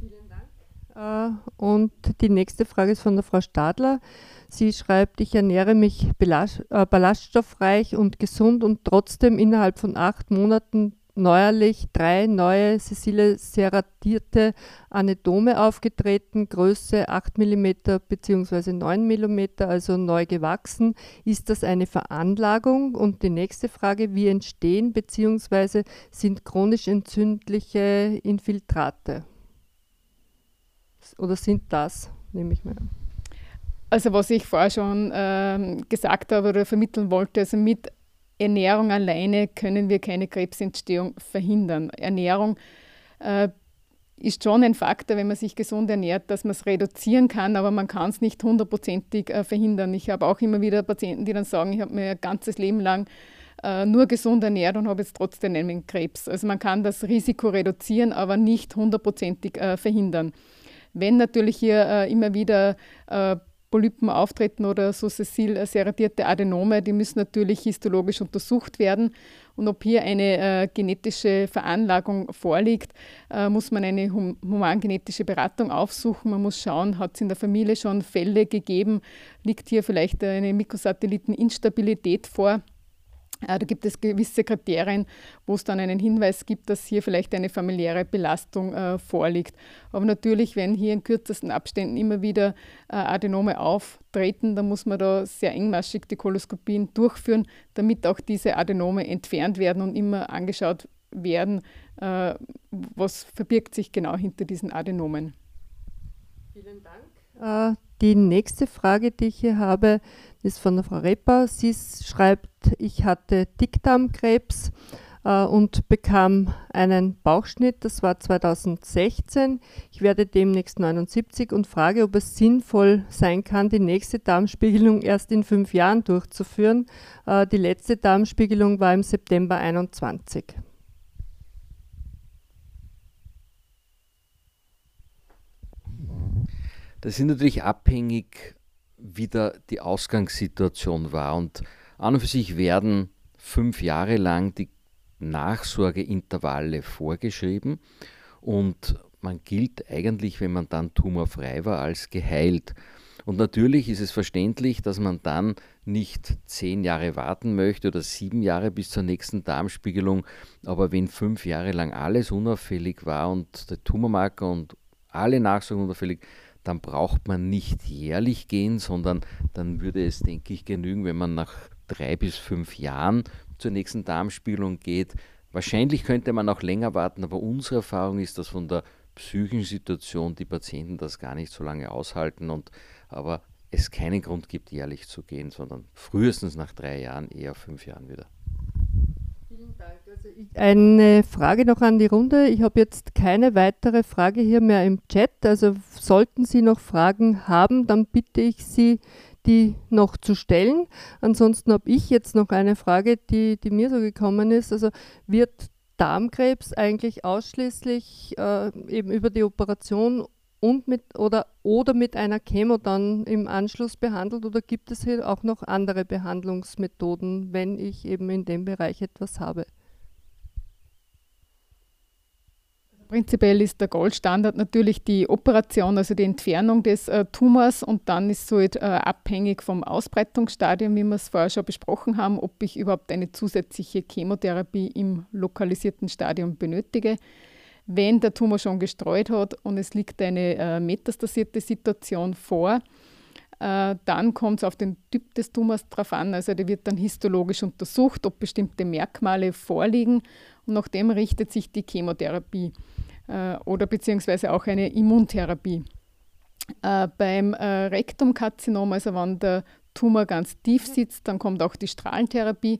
Vielen Dank. Äh, und die nächste Frage ist von der Frau Stadler. Sie schreibt, ich ernähre mich äh, ballaststoffreich und gesund und trotzdem innerhalb von acht Monaten neuerlich drei neue sessile serratierte Anedome aufgetreten, Größe 8 mm bzw. 9 mm, also neu gewachsen. Ist das eine Veranlagung? Und die nächste Frage, wie entstehen bzw. sind chronisch entzündliche Infiltrate? Oder sind das, nehme ich mal an. Also was ich vorher schon äh, gesagt habe oder vermitteln wollte, also mit Ernährung alleine können wir keine Krebsentstehung verhindern. Ernährung äh, ist schon ein Faktor, wenn man sich gesund ernährt, dass man es reduzieren kann, aber man kann es nicht hundertprozentig äh, verhindern. Ich habe auch immer wieder Patienten, die dann sagen, ich habe mir ein ganzes Leben lang äh, nur gesund ernährt und habe jetzt trotzdem einen Krebs. Also man kann das Risiko reduzieren, aber nicht hundertprozentig äh, verhindern. Wenn natürlich hier äh, immer wieder äh, Polypen auftreten oder so sessil äh, serratierte Adenome, die müssen natürlich histologisch untersucht werden. Und ob hier eine äh, genetische Veranlagung vorliegt, äh, muss man eine hum humangenetische Beratung aufsuchen. Man muss schauen, hat es in der Familie schon Fälle gegeben, liegt hier vielleicht eine Mikrosatelliteninstabilität vor. Äh, da gibt es gewisse Kriterien, wo es dann einen Hinweis gibt, dass hier vielleicht eine familiäre Belastung äh, vorliegt. Aber natürlich, wenn hier in kürzesten Abständen immer wieder äh, Adenome auftreten, dann muss man da sehr engmaschig die Koloskopien durchführen, damit auch diese Adenome entfernt werden und immer angeschaut werden, äh, was verbirgt sich genau hinter diesen Adenomen. Vielen Dank. Die nächste Frage, die ich hier habe, ist von der Frau Repper. Sie schreibt, ich hatte Dickdarmkrebs äh, und bekam einen Bauchschnitt. Das war 2016. Ich werde demnächst 79 und frage, ob es sinnvoll sein kann, die nächste Darmspiegelung erst in fünf Jahren durchzuführen. Äh, die letzte Darmspiegelung war im September 21. Das ist natürlich abhängig, wie da die Ausgangssituation war. Und an und für sich werden fünf Jahre lang die Nachsorgeintervalle vorgeschrieben und man gilt eigentlich, wenn man dann tumorfrei war, als geheilt. Und natürlich ist es verständlich, dass man dann nicht zehn Jahre warten möchte oder sieben Jahre bis zur nächsten Darmspiegelung. Aber wenn fünf Jahre lang alles unauffällig war und der Tumormarker und alle Nachsorgen unauffällig, dann braucht man nicht jährlich gehen, sondern dann würde es, denke ich, genügen, wenn man nach drei bis fünf Jahren zur nächsten Darmspiegelung geht. Wahrscheinlich könnte man auch länger warten, aber unsere Erfahrung ist, dass von der psychischen Situation die Patienten das gar nicht so lange aushalten und aber es keinen Grund gibt, jährlich zu gehen, sondern frühestens nach drei Jahren, eher fünf Jahren wieder. Eine Frage noch an die Runde. Ich habe jetzt keine weitere Frage hier mehr im Chat. Also sollten Sie noch Fragen haben, dann bitte ich Sie, die noch zu stellen. Ansonsten habe ich jetzt noch eine Frage, die, die mir so gekommen ist. Also wird Darmkrebs eigentlich ausschließlich äh, eben über die Operation und mit oder, oder mit einer Chemo dann im Anschluss behandelt oder gibt es hier auch noch andere Behandlungsmethoden, wenn ich eben in dem Bereich etwas habe? Prinzipiell ist der Goldstandard natürlich die Operation, also die Entfernung des äh, Tumors und dann ist so äh, abhängig vom Ausbreitungsstadium, wie wir es vorher schon besprochen haben, ob ich überhaupt eine zusätzliche Chemotherapie im lokalisierten Stadium benötige. Wenn der Tumor schon gestreut hat und es liegt eine äh, metastasierte Situation vor, äh, dann kommt es auf den Typ des Tumors drauf an. Also der wird dann histologisch untersucht, ob bestimmte Merkmale vorliegen und nach dem richtet sich die Chemotherapie oder beziehungsweise auch eine Immuntherapie. Äh, beim äh, Rektumkarzinom, also wenn der Tumor ganz tief sitzt, dann kommt auch die Strahlentherapie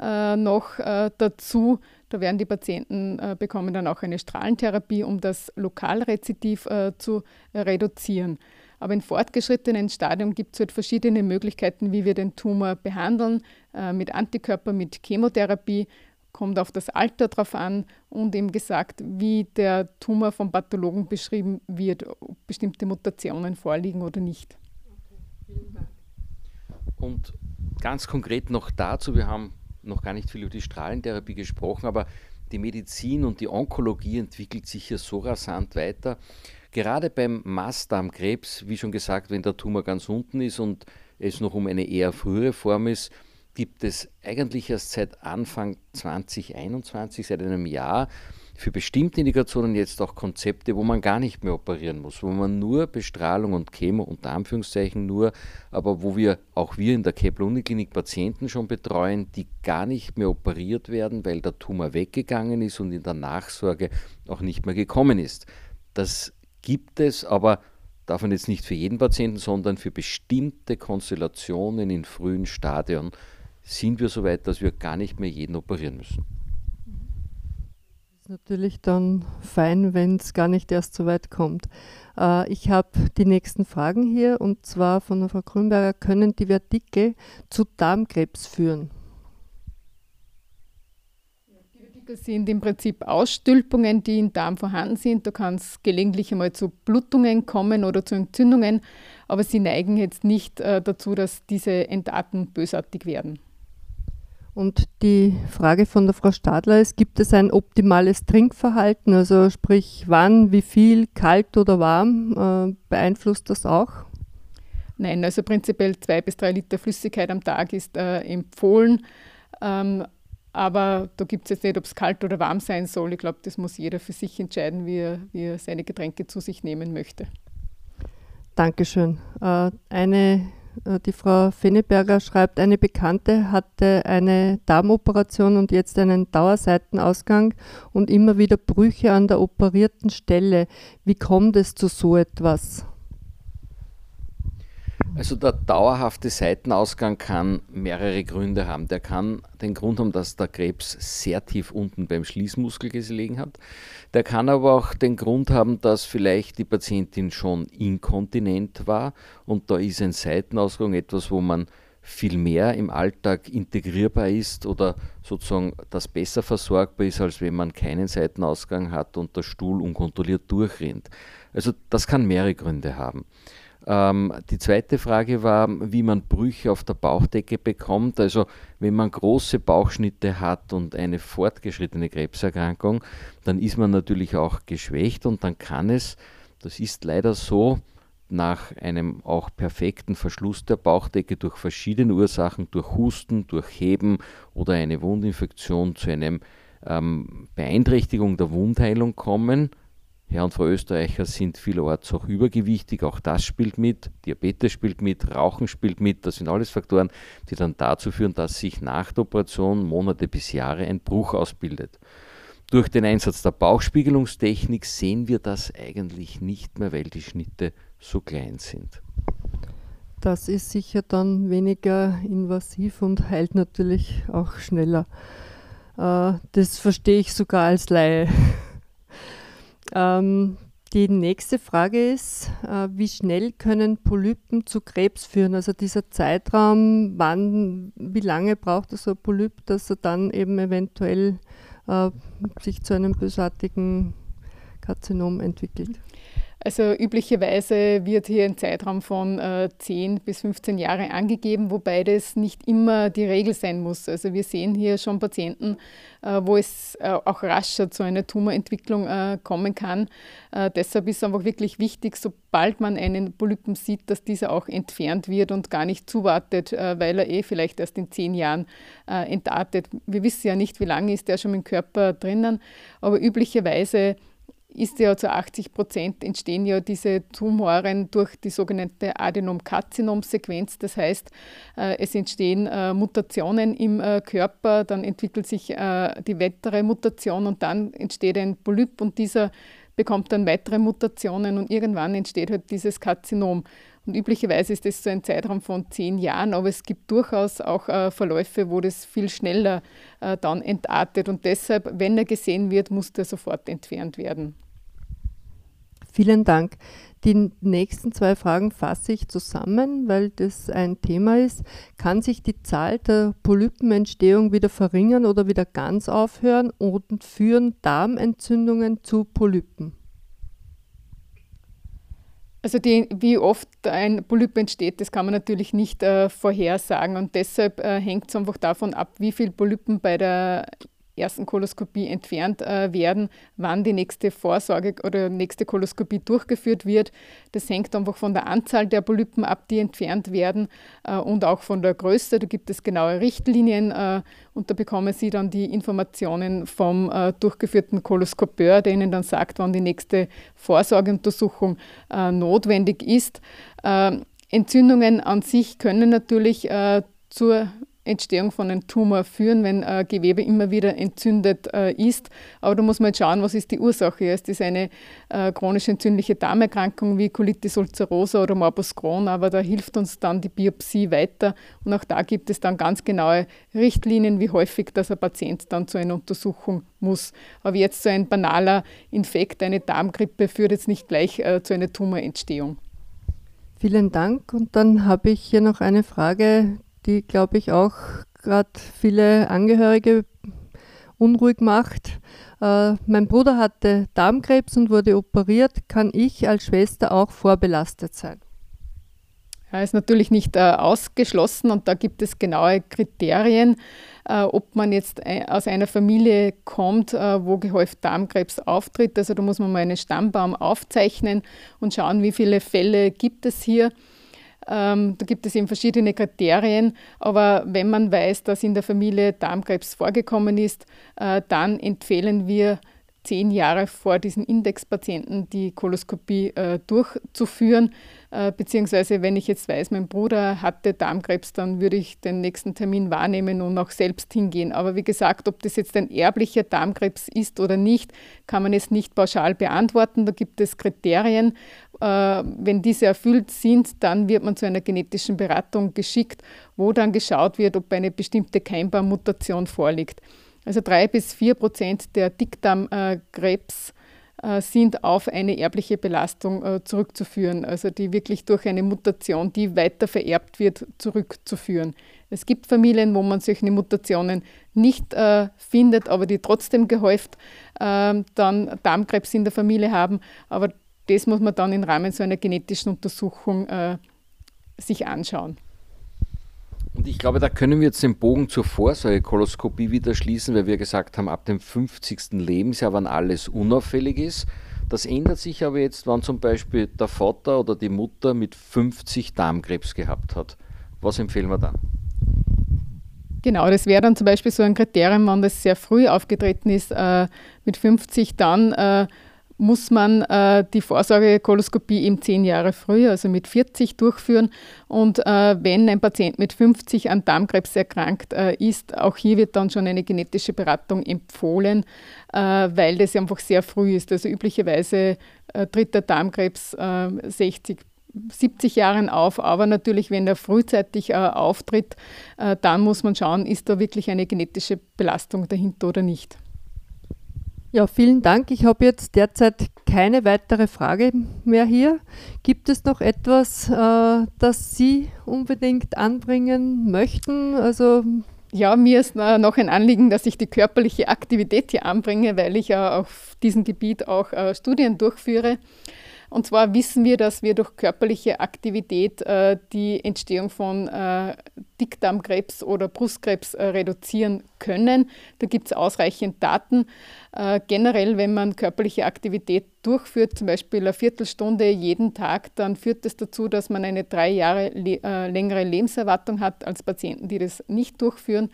äh, noch äh, dazu. Da werden die Patienten äh, bekommen dann auch eine Strahlentherapie, um das Lokalrezidiv äh, zu reduzieren. Aber im fortgeschrittenen Stadium gibt es halt verschiedene Möglichkeiten, wie wir den Tumor behandeln, äh, mit Antikörper, mit Chemotherapie kommt auf das Alter drauf an und eben gesagt, wie der Tumor vom Pathologen beschrieben wird, ob bestimmte Mutationen vorliegen oder nicht. Und ganz konkret noch dazu, wir haben noch gar nicht viel über die Strahlentherapie gesprochen, aber die Medizin und die Onkologie entwickelt sich hier so rasant weiter. Gerade beim Mastdarmkrebs, wie schon gesagt, wenn der Tumor ganz unten ist und es noch um eine eher frühere Form ist, gibt es eigentlich erst seit Anfang 2021, seit einem Jahr, für bestimmte Indikationen jetzt auch Konzepte, wo man gar nicht mehr operieren muss, wo man nur Bestrahlung und Chemo unter Anführungszeichen nur, aber wo wir auch wir in der Kepler-Uniklinik Patienten schon betreuen, die gar nicht mehr operiert werden, weil der Tumor weggegangen ist und in der Nachsorge auch nicht mehr gekommen ist. Das gibt es, aber davon jetzt nicht für jeden Patienten, sondern für bestimmte Konstellationen in frühen Stadien sind wir so weit, dass wir gar nicht mehr jeden operieren müssen natürlich dann fein, wenn es gar nicht erst so weit kommt. Äh, ich habe die nächsten Fragen hier und zwar von der Frau Grünberger. Können die Vertikel zu Darmkrebs führen? Die Vertikel sind im Prinzip Ausstülpungen, die im Darm vorhanden sind. Da kann es gelegentlich einmal zu Blutungen kommen oder zu Entzündungen, aber sie neigen jetzt nicht äh, dazu, dass diese Endarten bösartig werden. Und die Frage von der Frau Stadler ist, gibt es ein optimales Trinkverhalten? Also sprich, wann, wie viel, kalt oder warm, äh, beeinflusst das auch? Nein, also prinzipiell zwei bis drei Liter Flüssigkeit am Tag ist äh, empfohlen. Ähm, aber da gibt es jetzt nicht, ob es kalt oder warm sein soll. Ich glaube, das muss jeder für sich entscheiden, wie er, wie er seine Getränke zu sich nehmen möchte. Dankeschön. Äh, eine die Frau Fenneberger schreibt, eine Bekannte hatte eine Darmoperation und jetzt einen Dauerseitenausgang und immer wieder Brüche an der operierten Stelle. Wie kommt es zu so etwas? Also der dauerhafte Seitenausgang kann mehrere Gründe haben. Der kann den Grund haben, dass der Krebs sehr tief unten beim Schließmuskel gelegen hat. Der kann aber auch den Grund haben, dass vielleicht die Patientin schon inkontinent war und da ist ein Seitenausgang etwas, wo man viel mehr im Alltag integrierbar ist oder sozusagen das besser versorgbar ist, als wenn man keinen Seitenausgang hat und der Stuhl unkontrolliert durchrennt. Also das kann mehrere Gründe haben. Ähm, die zweite Frage war, wie man Brüche auf der Bauchdecke bekommt. Also wenn man große Bauchschnitte hat und eine fortgeschrittene Krebserkrankung, dann ist man natürlich auch geschwächt und dann kann es, das ist leider so, nach einem auch perfekten Verschluss der Bauchdecke durch verschiedene Ursachen, durch Husten, durch Heben oder eine Wundinfektion zu einer ähm, Beeinträchtigung der Wundheilung kommen. Herr und Frau Österreicher sind vielerorts auch übergewichtig, auch das spielt mit, Diabetes spielt mit, Rauchen spielt mit, das sind alles Faktoren, die dann dazu führen, dass sich nach der Operation Monate bis Jahre ein Bruch ausbildet. Durch den Einsatz der Bauchspiegelungstechnik sehen wir das eigentlich nicht mehr, weil die Schnitte so klein sind. Das ist sicher dann weniger invasiv und heilt natürlich auch schneller. Äh, das verstehe ich sogar als Laie. Ähm, die nächste Frage ist, äh, wie schnell können Polypen zu Krebs führen? Also dieser Zeitraum, wann, wie lange braucht so ein Polyp, dass er dann eben eventuell äh, sich zu einem bösartigen Karzinom entwickelt? Also üblicherweise wird hier ein Zeitraum von äh, 10 bis 15 Jahre angegeben, wobei das nicht immer die Regel sein muss. Also wir sehen hier schon Patienten, äh, wo es äh, auch rascher zu einer Tumorentwicklung äh, kommen kann. Äh, deshalb ist es einfach wirklich wichtig, sobald man einen Polypen sieht, dass dieser auch entfernt wird und gar nicht zuwartet, äh, weil er eh vielleicht erst in zehn Jahren entartet. Wir wissen ja nicht, wie lange ist der schon im Körper drinnen, aber üblicherweise ist ja zu 80 Prozent entstehen ja diese Tumoren durch die sogenannte Adenom-Karzinom-Sequenz. Das heißt, äh, es entstehen äh, Mutationen im äh, Körper, dann entwickelt sich die weitere Mutation und dann entsteht ein Polyp und dieser bekommt dann weitere Mutationen und irgendwann entsteht halt dieses Karzinom. Und üblicherweise ist das so ein Zeitraum von zehn Jahren, aber es gibt durchaus auch äh, Verläufe, wo das viel schneller äh, dann entartet. Und deshalb, wenn er gesehen wird, muss der sofort entfernt werden. Vielen Dank. Die nächsten zwei Fragen fasse ich zusammen, weil das ein Thema ist. Kann sich die Zahl der Polypenentstehung wieder verringern oder wieder ganz aufhören und führen Darmentzündungen zu Polypen? Also die, wie oft ein Polyp entsteht, das kann man natürlich nicht äh, vorhersagen. Und deshalb äh, hängt es einfach davon ab, wie viele Polypen bei der ersten Koloskopie entfernt äh, werden, wann die nächste Vorsorge oder nächste Koloskopie durchgeführt wird. Das hängt einfach von der Anzahl der Polypen ab, die entfernt werden äh, und auch von der Größe. Da gibt es genaue Richtlinien äh, und da bekommen Sie dann die Informationen vom äh, durchgeführten Koloskopeur, der Ihnen dann sagt, wann die nächste Vorsorgeuntersuchung äh, notwendig ist. Ähm, Entzündungen an sich können natürlich äh, zur Entstehung von einem Tumor führen, wenn äh, Gewebe immer wieder entzündet äh, ist. Aber da muss man jetzt schauen, was ist die Ursache. Ist das eine äh, chronisch entzündliche Darmerkrankung wie Colitis ulcerosa oder Morbus Crohn? Aber da hilft uns dann die Biopsie weiter. Und auch da gibt es dann ganz genaue Richtlinien, wie häufig das ein Patient dann zu einer Untersuchung muss. Aber jetzt so ein banaler Infekt, eine Darmgrippe, führt jetzt nicht gleich äh, zu einer Tumorentstehung. Vielen Dank. Und dann habe ich hier noch eine Frage, die, glaube ich, auch gerade viele Angehörige unruhig macht. Äh, mein Bruder hatte Darmkrebs und wurde operiert. Kann ich als Schwester auch vorbelastet sein? Ja, ist natürlich nicht äh, ausgeschlossen und da gibt es genaue Kriterien, äh, ob man jetzt ein, aus einer Familie kommt, äh, wo gehäuft Darmkrebs auftritt. Also da muss man mal einen Stammbaum aufzeichnen und schauen, wie viele Fälle gibt es hier. Ähm, da gibt es eben verschiedene Kriterien, aber wenn man weiß, dass in der Familie Darmkrebs vorgekommen ist, äh, dann empfehlen wir zehn Jahre vor diesen Indexpatienten die Koloskopie äh, durchzuführen. Äh, beziehungsweise, wenn ich jetzt weiß, mein Bruder hatte Darmkrebs, dann würde ich den nächsten Termin wahrnehmen und auch selbst hingehen. Aber wie gesagt, ob das jetzt ein erblicher Darmkrebs ist oder nicht, kann man jetzt nicht pauschal beantworten. Da gibt es Kriterien. Äh, wenn diese erfüllt sind, dann wird man zu einer genetischen Beratung geschickt, wo dann geschaut wird, ob eine bestimmte Keimbarmutation vorliegt. Also drei bis vier Prozent der Dickdarmkrebs äh, sind auf eine erbliche Belastung äh, zurückzuführen, also die wirklich durch eine Mutation, die weiter vererbt wird, zurückzuführen. Es gibt Familien, wo man solche Mutationen nicht äh, findet, aber die trotzdem gehäuft äh, dann Darmkrebs in der Familie haben. Aber das muss man dann im Rahmen so einer genetischen Untersuchung äh, sich anschauen. Und ich glaube, da können wir jetzt den Bogen zur Vorsorgekoloskopie wieder schließen, weil wir gesagt haben, ab dem 50. Lebensjahr, wann alles unauffällig ist. Das ändert sich aber jetzt, wann zum Beispiel der Vater oder die Mutter mit 50 Darmkrebs gehabt hat. Was empfehlen wir da? Genau, das wäre dann zum Beispiel so ein Kriterium, wenn das sehr früh aufgetreten ist, äh, mit 50 dann. Äh, muss man äh, die Vorsorgekoloskopie eben zehn Jahre früher, also mit 40, durchführen. Und äh, wenn ein Patient mit 50 an Darmkrebs erkrankt äh, ist, auch hier wird dann schon eine genetische Beratung empfohlen, äh, weil das einfach sehr früh ist. Also üblicherweise äh, tritt der Darmkrebs 60 äh, 70 Jahren auf, aber natürlich, wenn er frühzeitig äh, auftritt, äh, dann muss man schauen, ist da wirklich eine genetische Belastung dahinter oder nicht. Ja, vielen Dank. Ich habe jetzt derzeit keine weitere Frage mehr hier. Gibt es noch etwas, äh, das Sie unbedingt anbringen möchten? Also ja, mir ist noch ein Anliegen, dass ich die körperliche Aktivität hier anbringe, weil ich ja auf diesem Gebiet auch äh, Studien durchführe. Und zwar wissen wir, dass wir durch körperliche Aktivität äh, die Entstehung von äh, Dickdarmkrebs oder Brustkrebs äh, reduzieren können. Da gibt es ausreichend Daten. Äh, generell, wenn man körperliche Aktivität durchführt, zum Beispiel eine Viertelstunde jeden Tag, dann führt das dazu, dass man eine drei Jahre le äh, längere Lebenserwartung hat als Patienten, die das nicht durchführen.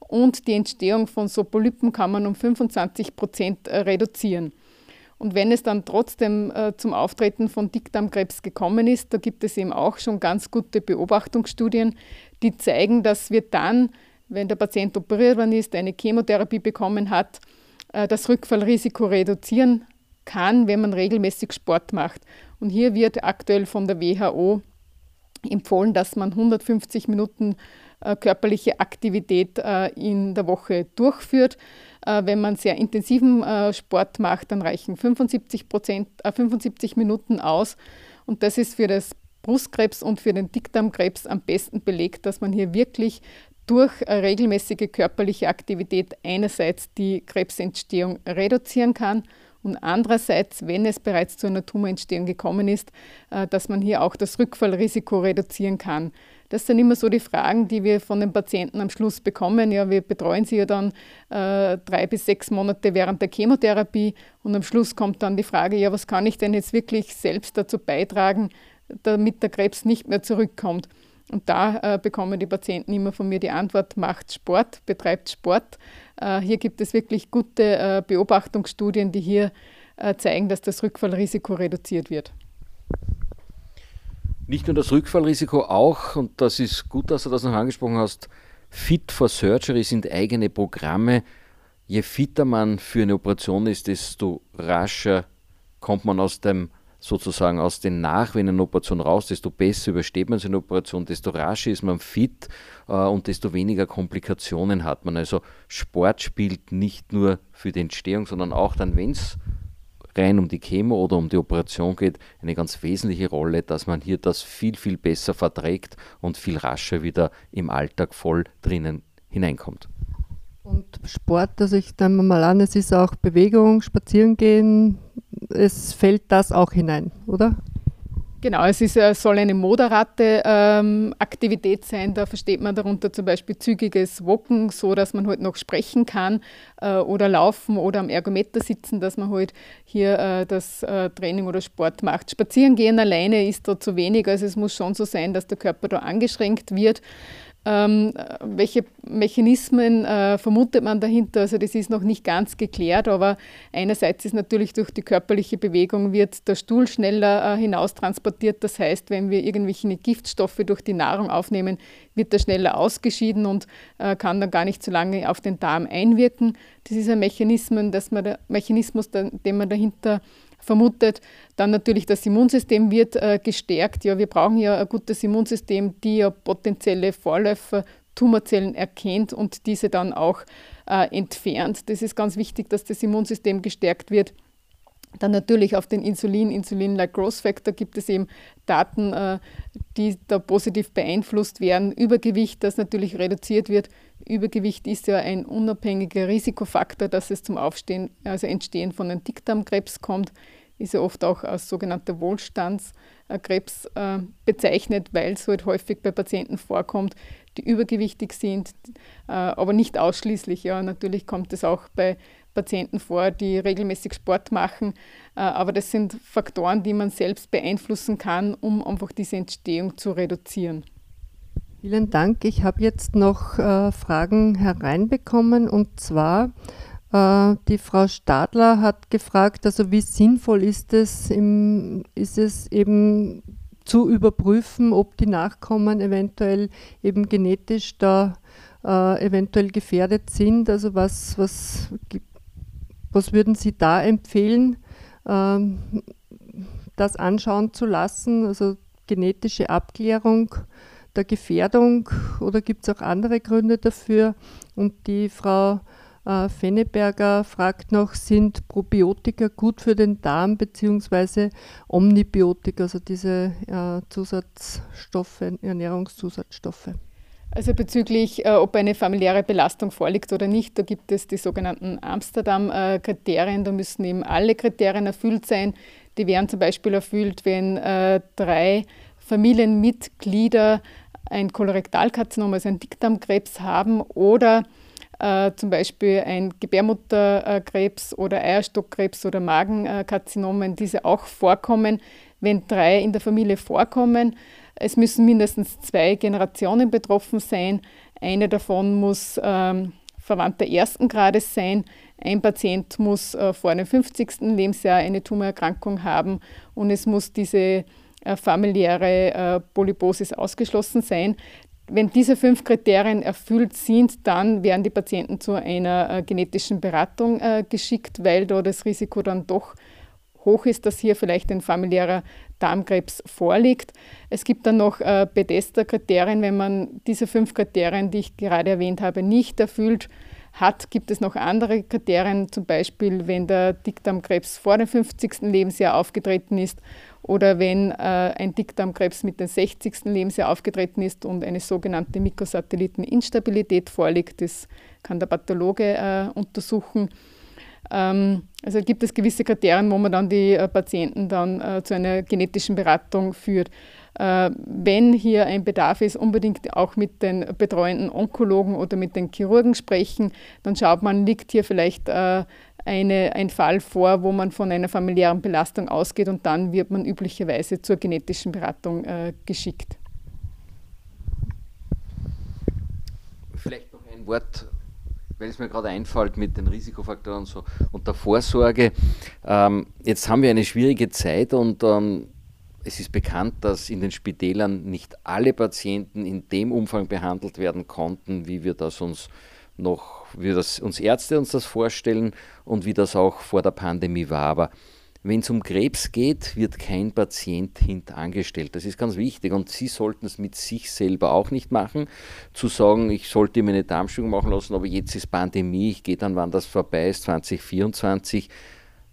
Und die Entstehung von so Polypen kann man um 25 Prozent äh, reduzieren. Und wenn es dann trotzdem äh, zum Auftreten von Dickdarmkrebs gekommen ist, da gibt es eben auch schon ganz gute Beobachtungsstudien, die zeigen, dass wir dann, wenn der Patient operiert worden ist, eine Chemotherapie bekommen hat, äh, das Rückfallrisiko reduzieren kann, wenn man regelmäßig Sport macht. Und hier wird aktuell von der WHO empfohlen, dass man 150 Minuten äh, körperliche Aktivität äh, in der Woche durchführt. Äh, wenn man sehr intensiven äh, Sport macht, dann reichen 75, Prozent, 75 äh, Minuten aus. Und das ist für das Brustkrebs und für den Dickdarmkrebs am besten belegt, dass man hier wirklich durch regelmäßige körperliche Aktivität einerseits die Krebsentstehung reduzieren kann Und andererseits, wenn es bereits zu einer Tumorentstehung gekommen ist, äh, dass man hier auch das Rückfallrisiko reduzieren kann. Das sind immer so die Fragen, die wir von den Patienten am Schluss bekommen. Ja, wir betreuen sie ja dann äh, drei bis sechs Monate während der Chemotherapie und am Schluss kommt dann die Frage, ja, was kann ich denn jetzt wirklich selbst dazu beitragen, damit der Krebs nicht mehr zurückkommt? Und da äh, bekommen die Patienten immer von mir die Antwort, macht Sport, betreibt Sport. Äh, hier gibt es wirklich gute äh, Beobachtungsstudien, die hier äh, zeigen, dass das Rückfallrisiko reduziert wird. Nicht nur das Rückfallrisiko, auch, und das ist gut, dass du das noch angesprochen hast, Fit for Surgery sind eigene Programme. Je fitter man für eine Operation ist, desto rascher kommt man aus dem sozusagen aus den Nachwehen einer Operation raus, desto besser übersteht man so eine Operation, desto rascher ist man fit äh, und desto weniger Komplikationen hat man. Also Sport spielt nicht nur für die Entstehung, sondern auch dann, wenn es rein um die Chemo oder um die Operation geht, eine ganz wesentliche Rolle, dass man hier das viel, viel besser verträgt und viel rascher wieder im Alltag voll drinnen hineinkommt. Und Sport, also ich nehme mal an, es ist auch Bewegung, Spazierengehen, es fällt das auch hinein, oder? Genau, es ist, äh, soll eine moderate ähm, Aktivität sein. Da versteht man darunter zum Beispiel zügiges Wocken, so dass man halt noch sprechen kann äh, oder laufen oder am Ergometer sitzen, dass man halt hier äh, das äh, Training oder Sport macht. Spazieren gehen alleine ist da zu wenig, also es muss schon so sein, dass der Körper da angeschränkt wird. Ähm, welche Mechanismen äh, vermutet man dahinter? Also das ist noch nicht ganz geklärt, aber einerseits ist natürlich durch die körperliche Bewegung wird der Stuhl schneller äh, hinaus transportiert. Das heißt, wenn wir irgendwelche Giftstoffe durch die Nahrung aufnehmen, wird er schneller ausgeschieden und äh, kann dann gar nicht so lange auf den Darm einwirken. Das ist ein Mechanismus, dass man, Mechanismus den man dahinter vermutet. Dann natürlich das Immunsystem wird äh, gestärkt. Ja, wir brauchen ja ein gutes Immunsystem, die ja potenzielle Vorläufer Tumorzellen erkennt und diese dann auch äh, entfernt. Das ist ganz wichtig, dass das Immunsystem gestärkt wird. Dann natürlich auf den Insulin, Insulin-like Growth Factor gibt es eben Daten, äh, die da positiv beeinflusst werden. Übergewicht, das natürlich reduziert wird. Übergewicht ist ja ein unabhängiger Risikofaktor, dass es zum Aufstehen, also Entstehen von einem Dickdarmkrebs kommt. Ist ja oft auch als sogenannter Wohlstandskrebs äh, bezeichnet, weil es halt häufig bei Patienten vorkommt, die übergewichtig sind, äh, aber nicht ausschließlich. Ja, natürlich kommt es auch bei Patienten vor, die regelmäßig Sport machen. Äh, aber das sind Faktoren, die man selbst beeinflussen kann, um einfach diese Entstehung zu reduzieren. Vielen Dank. Ich habe jetzt noch äh, Fragen hereinbekommen und zwar die Frau Stadler hat gefragt, also wie sinnvoll ist es, im, ist es eben zu überprüfen, ob die Nachkommen eventuell eben genetisch da äh, eventuell gefährdet sind. Also was, was was würden Sie da empfehlen, ähm, das anschauen zu lassen, also genetische Abklärung der Gefährdung oder gibt es auch andere Gründe dafür? Und die Frau äh, Fenneberger fragt noch, sind Probiotika gut für den Darm bzw. Omnibiotika, also diese äh, Zusatzstoffe, Ernährungszusatzstoffe? Also bezüglich, äh, ob eine familiäre Belastung vorliegt oder nicht, da gibt es die sogenannten Amsterdam-Kriterien. Da müssen eben alle Kriterien erfüllt sein. Die wären zum Beispiel erfüllt, wenn äh, drei Familienmitglieder ein Kolorektalkarzinom, also einen Dickdarmkrebs haben oder äh, zum Beispiel ein Gebärmutterkrebs oder Eierstockkrebs oder Magenkarzinomen, diese auch vorkommen. Wenn drei in der Familie vorkommen, es müssen mindestens zwei Generationen betroffen sein. Eine davon muss ähm, Verwandter ersten Grades sein. Ein Patient muss äh, vor dem 50. Lebensjahr eine Tumorerkrankung haben und es muss diese äh, familiäre äh, Polyposis ausgeschlossen sein. Wenn diese fünf Kriterien erfüllt sind, dann werden die Patienten zu einer äh, genetischen Beratung äh, geschickt, weil da das Risiko dann doch hoch ist, dass hier vielleicht ein familiärer Darmkrebs vorliegt. Es gibt dann noch äh, Bethesda-Kriterien. Wenn man diese fünf Kriterien, die ich gerade erwähnt habe, nicht erfüllt hat, gibt es noch andere Kriterien, zum Beispiel wenn der Dickdarmkrebs vor dem 50. Lebensjahr aufgetreten ist oder wenn äh, ein Dickdarmkrebs mit dem 60. Lebensjahr aufgetreten ist und eine sogenannte Mikrosatelliteninstabilität vorliegt. Das kann der Pathologe äh, untersuchen. Ähm, also gibt es gewisse Kriterien, wo man dann die äh, Patienten dann äh, zu einer genetischen Beratung führt. Äh, wenn hier ein Bedarf ist, unbedingt auch mit den betreuenden Onkologen oder mit den Chirurgen sprechen. Dann schaut man, liegt hier vielleicht äh, eine, ein Fall vor, wo man von einer familiären Belastung ausgeht und dann wird man üblicherweise zur genetischen Beratung äh, geschickt. Vielleicht noch ein Wort, weil es mir gerade einfällt mit den Risikofaktoren und so und der Vorsorge. Ähm, jetzt haben wir eine schwierige Zeit und ähm, es ist bekannt, dass in den Spitälern nicht alle Patienten in dem Umfang behandelt werden konnten, wie wir das uns noch, wie das uns Ärzte uns das vorstellen und wie das auch vor der Pandemie war. Aber wenn es um Krebs geht, wird kein Patient hintangestellt. Das ist ganz wichtig und Sie sollten es mit sich selber auch nicht machen, zu sagen, ich sollte mir eine Darmstörung machen lassen, aber jetzt ist Pandemie, ich gehe dann, wann das vorbei ist, 2024.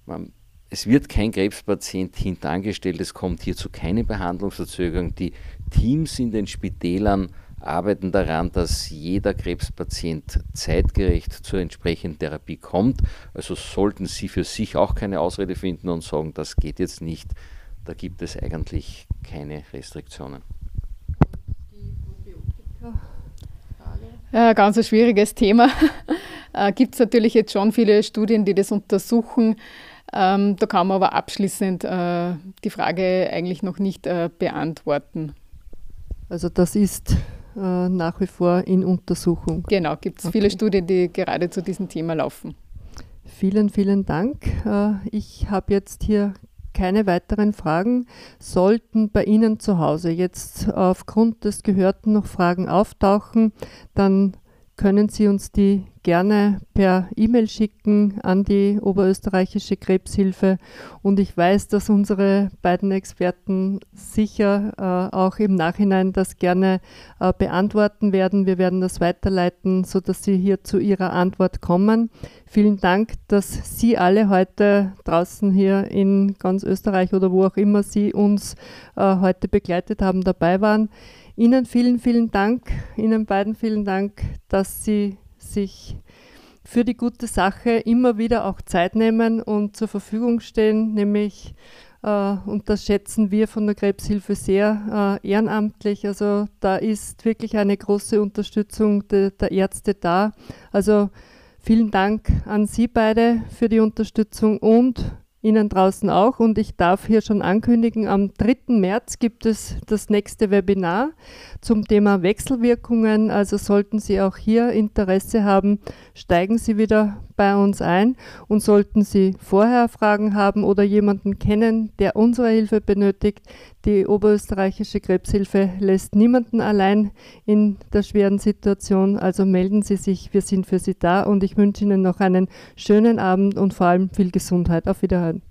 Man es wird kein Krebspatient hintangestellt, es kommt hier zu keinen Behandlungsverzögerungen. Die Teams in den Spitälern arbeiten daran, dass jeder Krebspatient zeitgerecht zur entsprechenden Therapie kommt. Also sollten Sie für sich auch keine Ausrede finden und sagen, das geht jetzt nicht. Da gibt es eigentlich keine Restriktionen. Ja, ganz ein schwieriges Thema. Äh, gibt es natürlich jetzt schon viele Studien, die das untersuchen. Ähm, da kann man aber abschließend äh, die Frage eigentlich noch nicht äh, beantworten. Also das ist äh, nach wie vor in Untersuchung. Genau, gibt es okay. viele Studien, die gerade zu diesem Thema laufen. Vielen, vielen Dank. Äh, ich habe jetzt hier keine weiteren Fragen. Sollten bei Ihnen zu Hause jetzt aufgrund des Gehörten noch Fragen auftauchen, dann können Sie uns die gerne per E-Mail schicken an die Oberösterreichische Krebshilfe. Und ich weiß, dass unsere beiden Experten sicher äh, auch im Nachhinein das gerne äh, beantworten werden. Wir werden das weiterleiten, sodass Sie hier zu Ihrer Antwort kommen. Vielen Dank, dass Sie alle heute draußen hier in ganz Österreich oder wo auch immer Sie uns äh, heute begleitet haben, dabei waren. Ihnen vielen, vielen Dank, Ihnen beiden vielen Dank, dass Sie sich für die gute Sache immer wieder auch Zeit nehmen und zur Verfügung stehen, nämlich äh, und das schätzen wir von der Krebshilfe sehr äh, ehrenamtlich. Also da ist wirklich eine große Unterstützung de, der Ärzte da. Also vielen Dank an Sie beide für die Unterstützung und Ihnen draußen auch. Und ich darf hier schon ankündigen, am 3. März gibt es das nächste Webinar zum Thema Wechselwirkungen. Also sollten Sie auch hier Interesse haben, steigen Sie wieder bei uns ein. Und sollten Sie vorher Fragen haben oder jemanden kennen, der unsere Hilfe benötigt, die Oberösterreichische Krebshilfe lässt niemanden allein in der schweren Situation. Also melden Sie sich, wir sind für Sie da und ich wünsche Ihnen noch einen schönen Abend und vor allem viel Gesundheit. Auf Wiederhören.